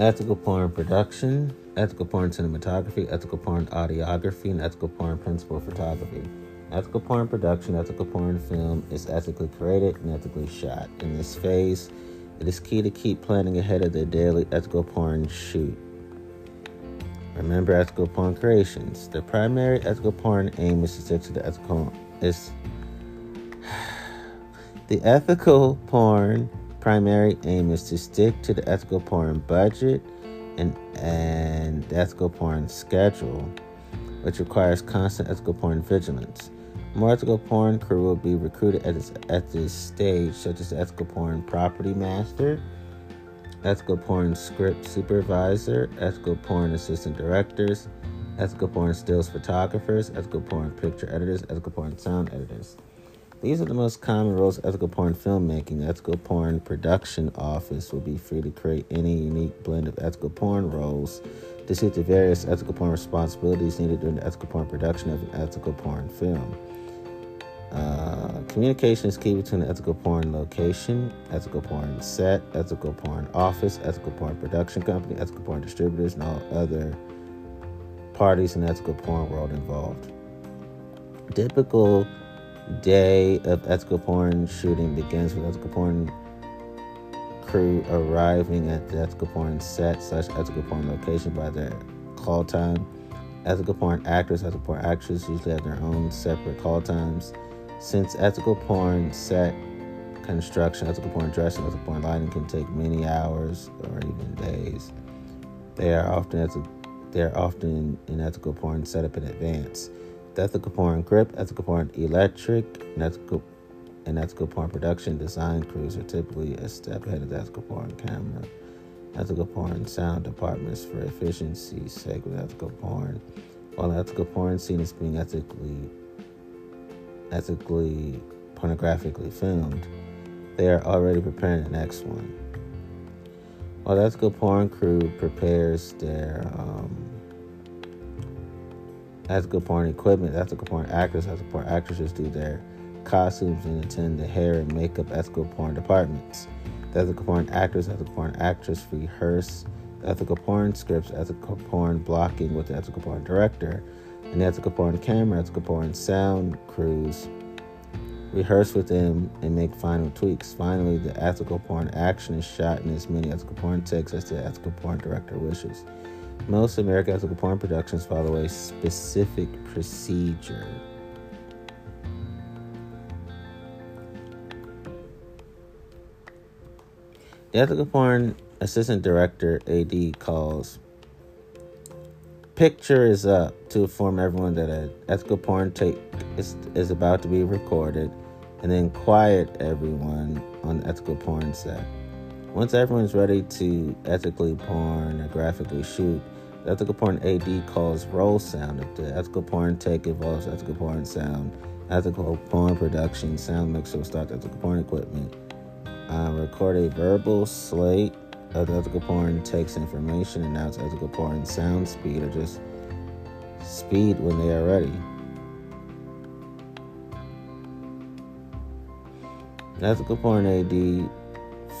ethical porn production, ethical porn cinematography, ethical porn audiography, and ethical porn principal photography. Ethical porn production, ethical porn film is ethically created and ethically shot. In this phase, it is key to keep planning ahead of the daily ethical porn shoot. Remember ethical porn creations. The primary ethical porn aim is to stick to the ethical is the ethical porn primary aim is to stick to the ethical porn budget and, and ethical porn schedule, which requires constant ethical porn vigilance. More ethical porn crew will be recruited at this, at this stage, such as ethical porn property master, ethical porn script supervisor, ethical porn assistant directors, ethical porn stills photographers, ethical porn picture editors, ethical porn sound editors. These are the most common roles ethical porn filmmaking. Ethical porn production office will be free to create any unique blend of ethical porn roles to suit the various ethical porn responsibilities needed during the ethical porn production of an ethical porn film. Uh, communication is key between the ethical porn location, ethical porn set, ethical porn office, ethical porn production company, ethical porn distributors, and all other parties in the ethical porn world involved. Typical day of ethical porn shooting begins with ethical porn crew arriving at the ethical porn set slash ethical porn location by their call time. Ethical porn actors, ethical porn actresses usually have their own separate call times. Since ethical porn set construction, ethical porn dressing, ethical porn lighting can take many hours or even days, they are often they are often in ethical porn set up in advance the ethical porn grip, ethical porn electric, and ethical, and ethical porn production design crews are typically a step ahead of the ethical porn camera. Ethical porn sound departments for efficiency, sake with ethical porn. While ethical porn scene is being ethically ethically pornographically filmed, they are already preparing the next one. While the ethical porn crew prepares their um, ethical porn equipment, ethical porn actors, ethical porn actresses do their costumes and attend the hair and makeup. Ethical porn departments. The ethical porn actors, ethical porn actress rehearse ethical porn scripts, ethical porn blocking with the ethical porn director, and ethical porn camera, ethical porn sound crews rehearse with them and make final tweaks. Finally, the ethical porn action is shot in as many ethical porn takes as the ethical porn director wishes. Most American ethical porn productions follow a specific procedure. The ethical porn assistant director AD calls picture is up to inform everyone that an ethical porn take is, is about to be recorded and then quiet everyone on the ethical porn set. Once everyone's ready to ethically porn or graphically shoot, the ethical porn AD calls roll sound. If the ethical porn take involves ethical porn sound, ethical porn production, sound mixer will start ethical porn equipment. Uh, record a verbal slate ethical porn takes information, announce ethical porn sound speed, or just speed when they are ready. Ethical porn AD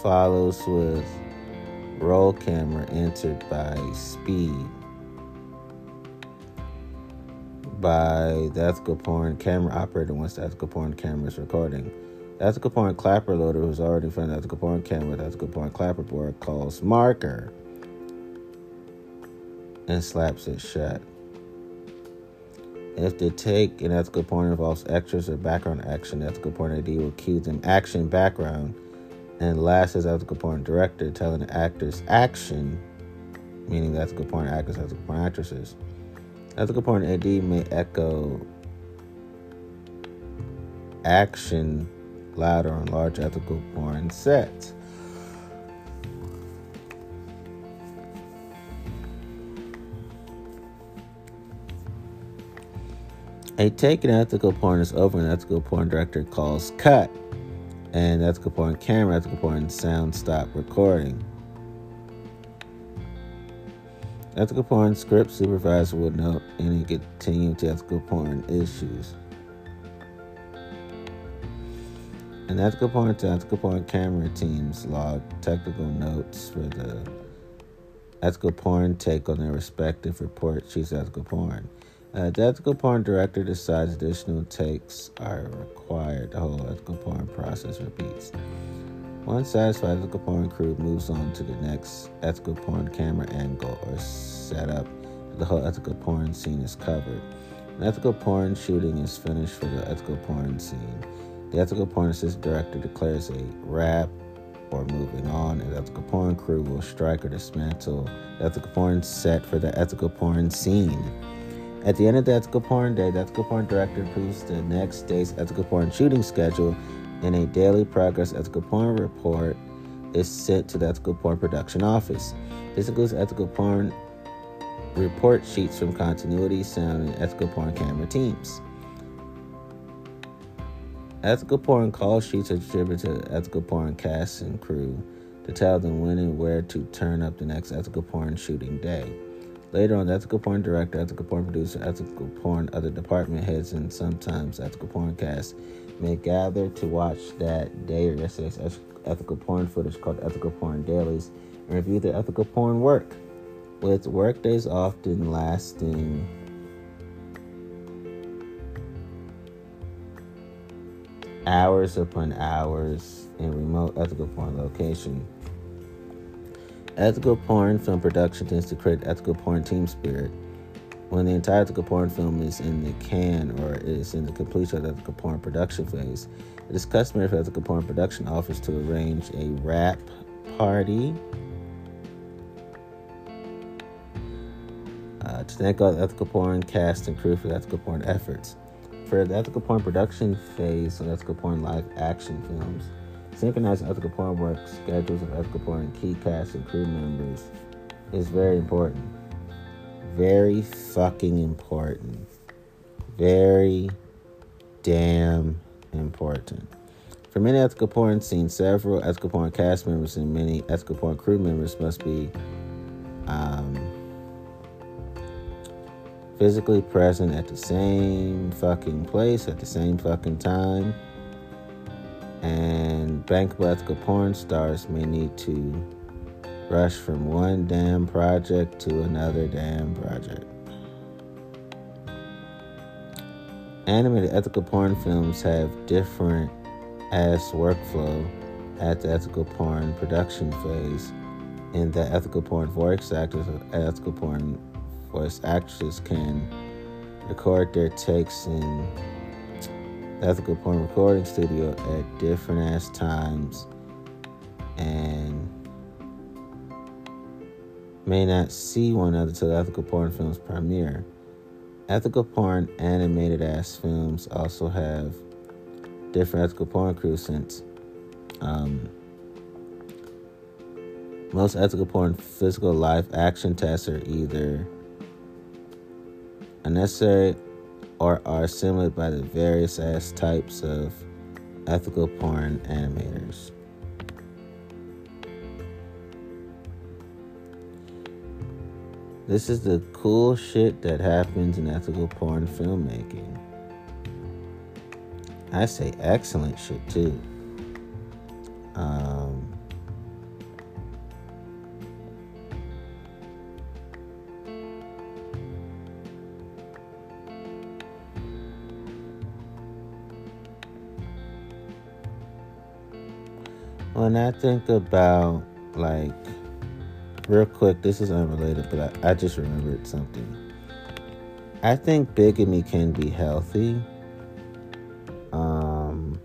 follows with roll camera entered by speed. By the ethical porn camera operator once the ethical porn camera is recording. Ethical Point. Clapper loader who's already in front of ethical porn camera the ethical Point. Clapper board calls marker and slaps it shut. If the take in ethical Point involves extras or background action, ethical porn AD will cue them action background. And last is ethical Point director telling the actors action, meaning the ethical Point actors, ethical Point actresses. Ethical porn AD may echo action louder on large ethical porn sets. A take ethical porn is over, and ethical porn director calls cut, and ethical porn camera, ethical porn sound stop recording. Ethical porn script supervisor will note any continue to ethical porn issues. And ethical porn to ethical porn camera teams log technical notes for the ethical porn take on their respective report sheets ethical porn. Uh, the ethical porn director decides additional takes are required. The whole ethical porn process repeats. Once satisfied, ethical porn crew moves on to the next ethical porn camera angle or setup. The whole ethical porn scene is covered. An ethical porn shooting is finished for the ethical porn scene. The ethical porn assistant director declares a wrap or moving on, and the ethical porn crew will strike or dismantle the ethical porn set for the ethical porn scene. At the end of the ethical porn day, the ethical porn director approves the next day's ethical porn shooting schedule, and a daily progress ethical porn report is sent to the ethical porn production office. This includes ethical porn report sheets from continuity, sound, and ethical porn camera teams. Ethical porn call sheets are distributed to ethical porn cast and crew to tell them when and where to turn up the next ethical porn shooting day. Later on, the ethical porn director, ethical porn producer, ethical porn other department heads, and sometimes ethical porn cast may gather to watch that day or yesterday's ethical porn footage called ethical porn dailies and review their ethical porn work, with work days often lasting hours upon hours in remote ethical porn location. Ethical porn film production tends to create ethical porn team spirit. When the entire ethical porn film is in the can or is in the completion of the ethical porn production phase, it is customary for ethical porn production office to arrange a wrap party uh, to thank all the ethical porn cast and crew for the ethical porn efforts. For the ethical porn production phase of ethical porn live action films, Synchronized ethical porn work schedules of ethical porn key cast and crew members is very important. Very fucking important. Very damn important. For many ethical porn scenes, several ethical porn cast members and many ethical porn crew members must be um, physically present at the same fucking place at the same fucking time. And bankable ethical porn stars may need to rush from one damn project to another damn project. Animated ethical porn films have different ass workflow at the ethical porn production phase, in that ethical porn voice actors ethical porn voice actors can record their takes in the ethical porn recording studio at different ass times and may not see one another till the ethical porn films premiere. Ethical porn animated ass films also have different ethical porn crews since um, most ethical porn physical life action tests are either unnecessary or are simulated by the various ass types of ethical porn animators. This is the cool shit that happens in ethical porn filmmaking. I say excellent shit too. Um, when I think about like real quick, this is unrelated, but I, I just remembered something. I think bigamy can be healthy um,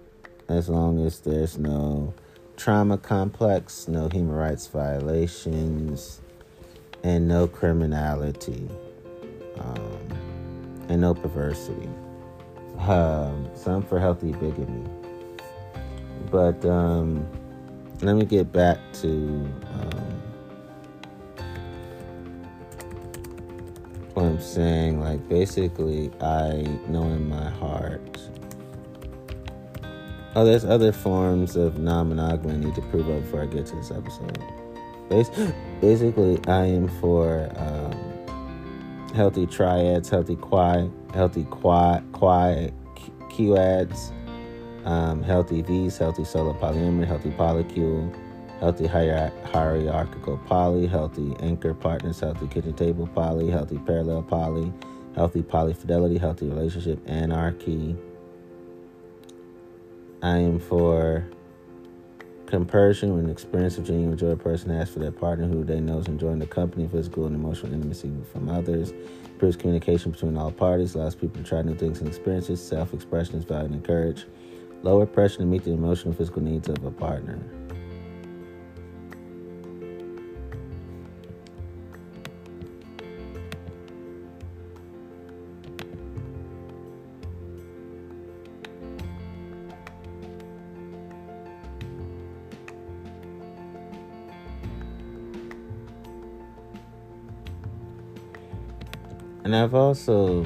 as long as there's no trauma complex, no human rights violations, and no criminality, um, and no perversity. Um, some for healthy bigamy. But um, let me get back to um, what I'm saying. Like, basically, I know in my heart. Oh, there's other forms of non monogamy I need to prove up before I get to this episode. Basically, I am for um, healthy triads, healthy quad, healthy quad, quad, quads, um, healthy V's, healthy solo polyamory, healthy polycule, healthy hierarchical poly, healthy anchor partners, healthy kitchen table poly, healthy parallel poly, healthy polyfidelity, healthy relationship anarchy. I am for compersion when experience of genuine joy a person has for their partner who they know is enjoying the company, physical and emotional intimacy from others. Improves communication between all parties, allows people to try new things and experiences. Self expression is valued and encouraged. Lower pressure to meet the emotional and physical needs of a partner. And I've also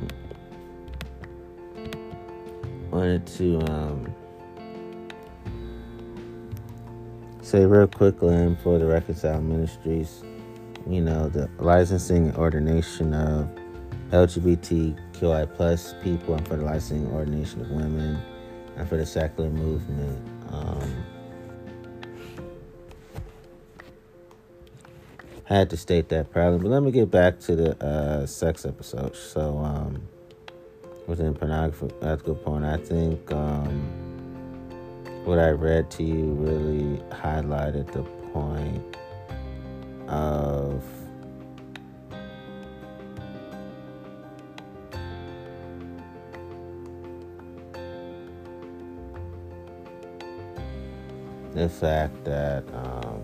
wanted to um, say real quickly and for the Reconcile Ministries, you know, the licensing and ordination of LGBTQI plus people and for the licensing and ordination of women and for the secular movement. Um, had to state that proudly. But let me get back to the uh, sex episode. So, um, within pornography, ethical porn, I think um, what I read to you really highlighted the point of. The fact that um,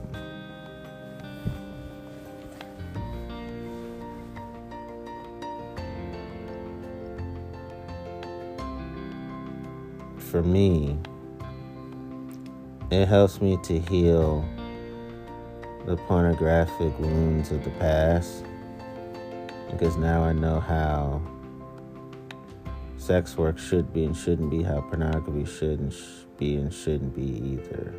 for me, it helps me to heal the pornographic wounds of the past because now I know how sex work should be and shouldn't be, how pornography should and sh- be and shouldn't be either.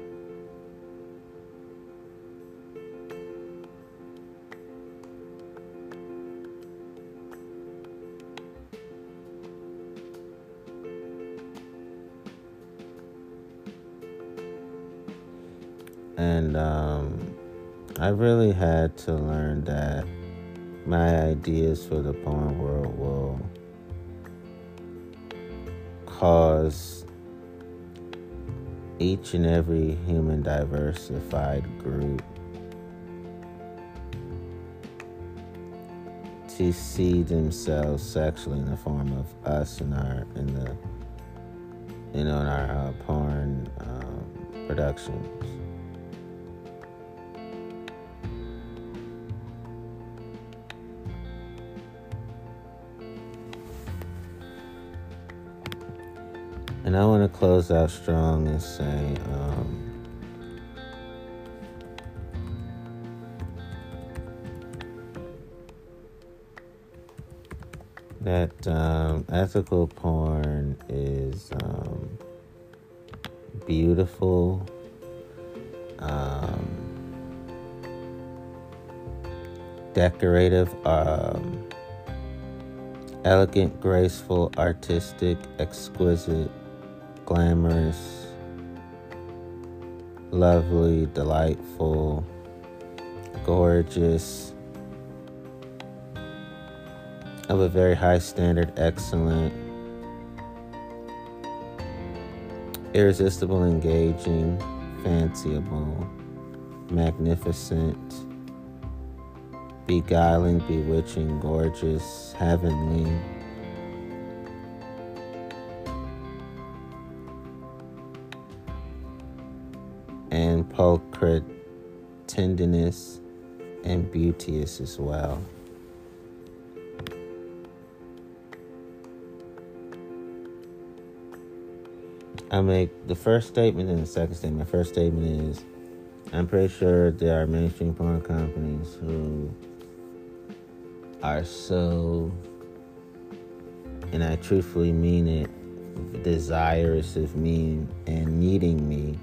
Um, I really had to learn that my ideas for the porn world will cause each and every human diversified group to see themselves sexually in the form of us in our in the you know in our uh, porn um, productions. And I want to close out strong and say, um, that um, ethical porn is um, beautiful. Um, decorative, um, elegant, graceful, artistic, exquisite, glamorous, lovely, delightful, gorgeous, of a very high standard, excellent, irresistible, engaging, fanciable, magnificent, beguiling, bewitching, gorgeous, heavenly. And tenderness and beauteous as well. I make the first statement and the second statement. First statement is I'm pretty sure there are mainstream porn companies who are so, and I truthfully mean it, desirous of me and needing me.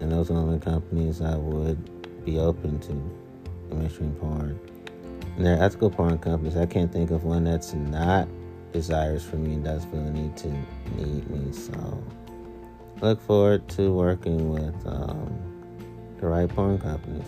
And those are the only companies I would be open to mainstream porn. And there are ethical porn companies. I can't think of one that's not desirous for me and does feel the need to need me. So look forward to working with um, the right porn companies.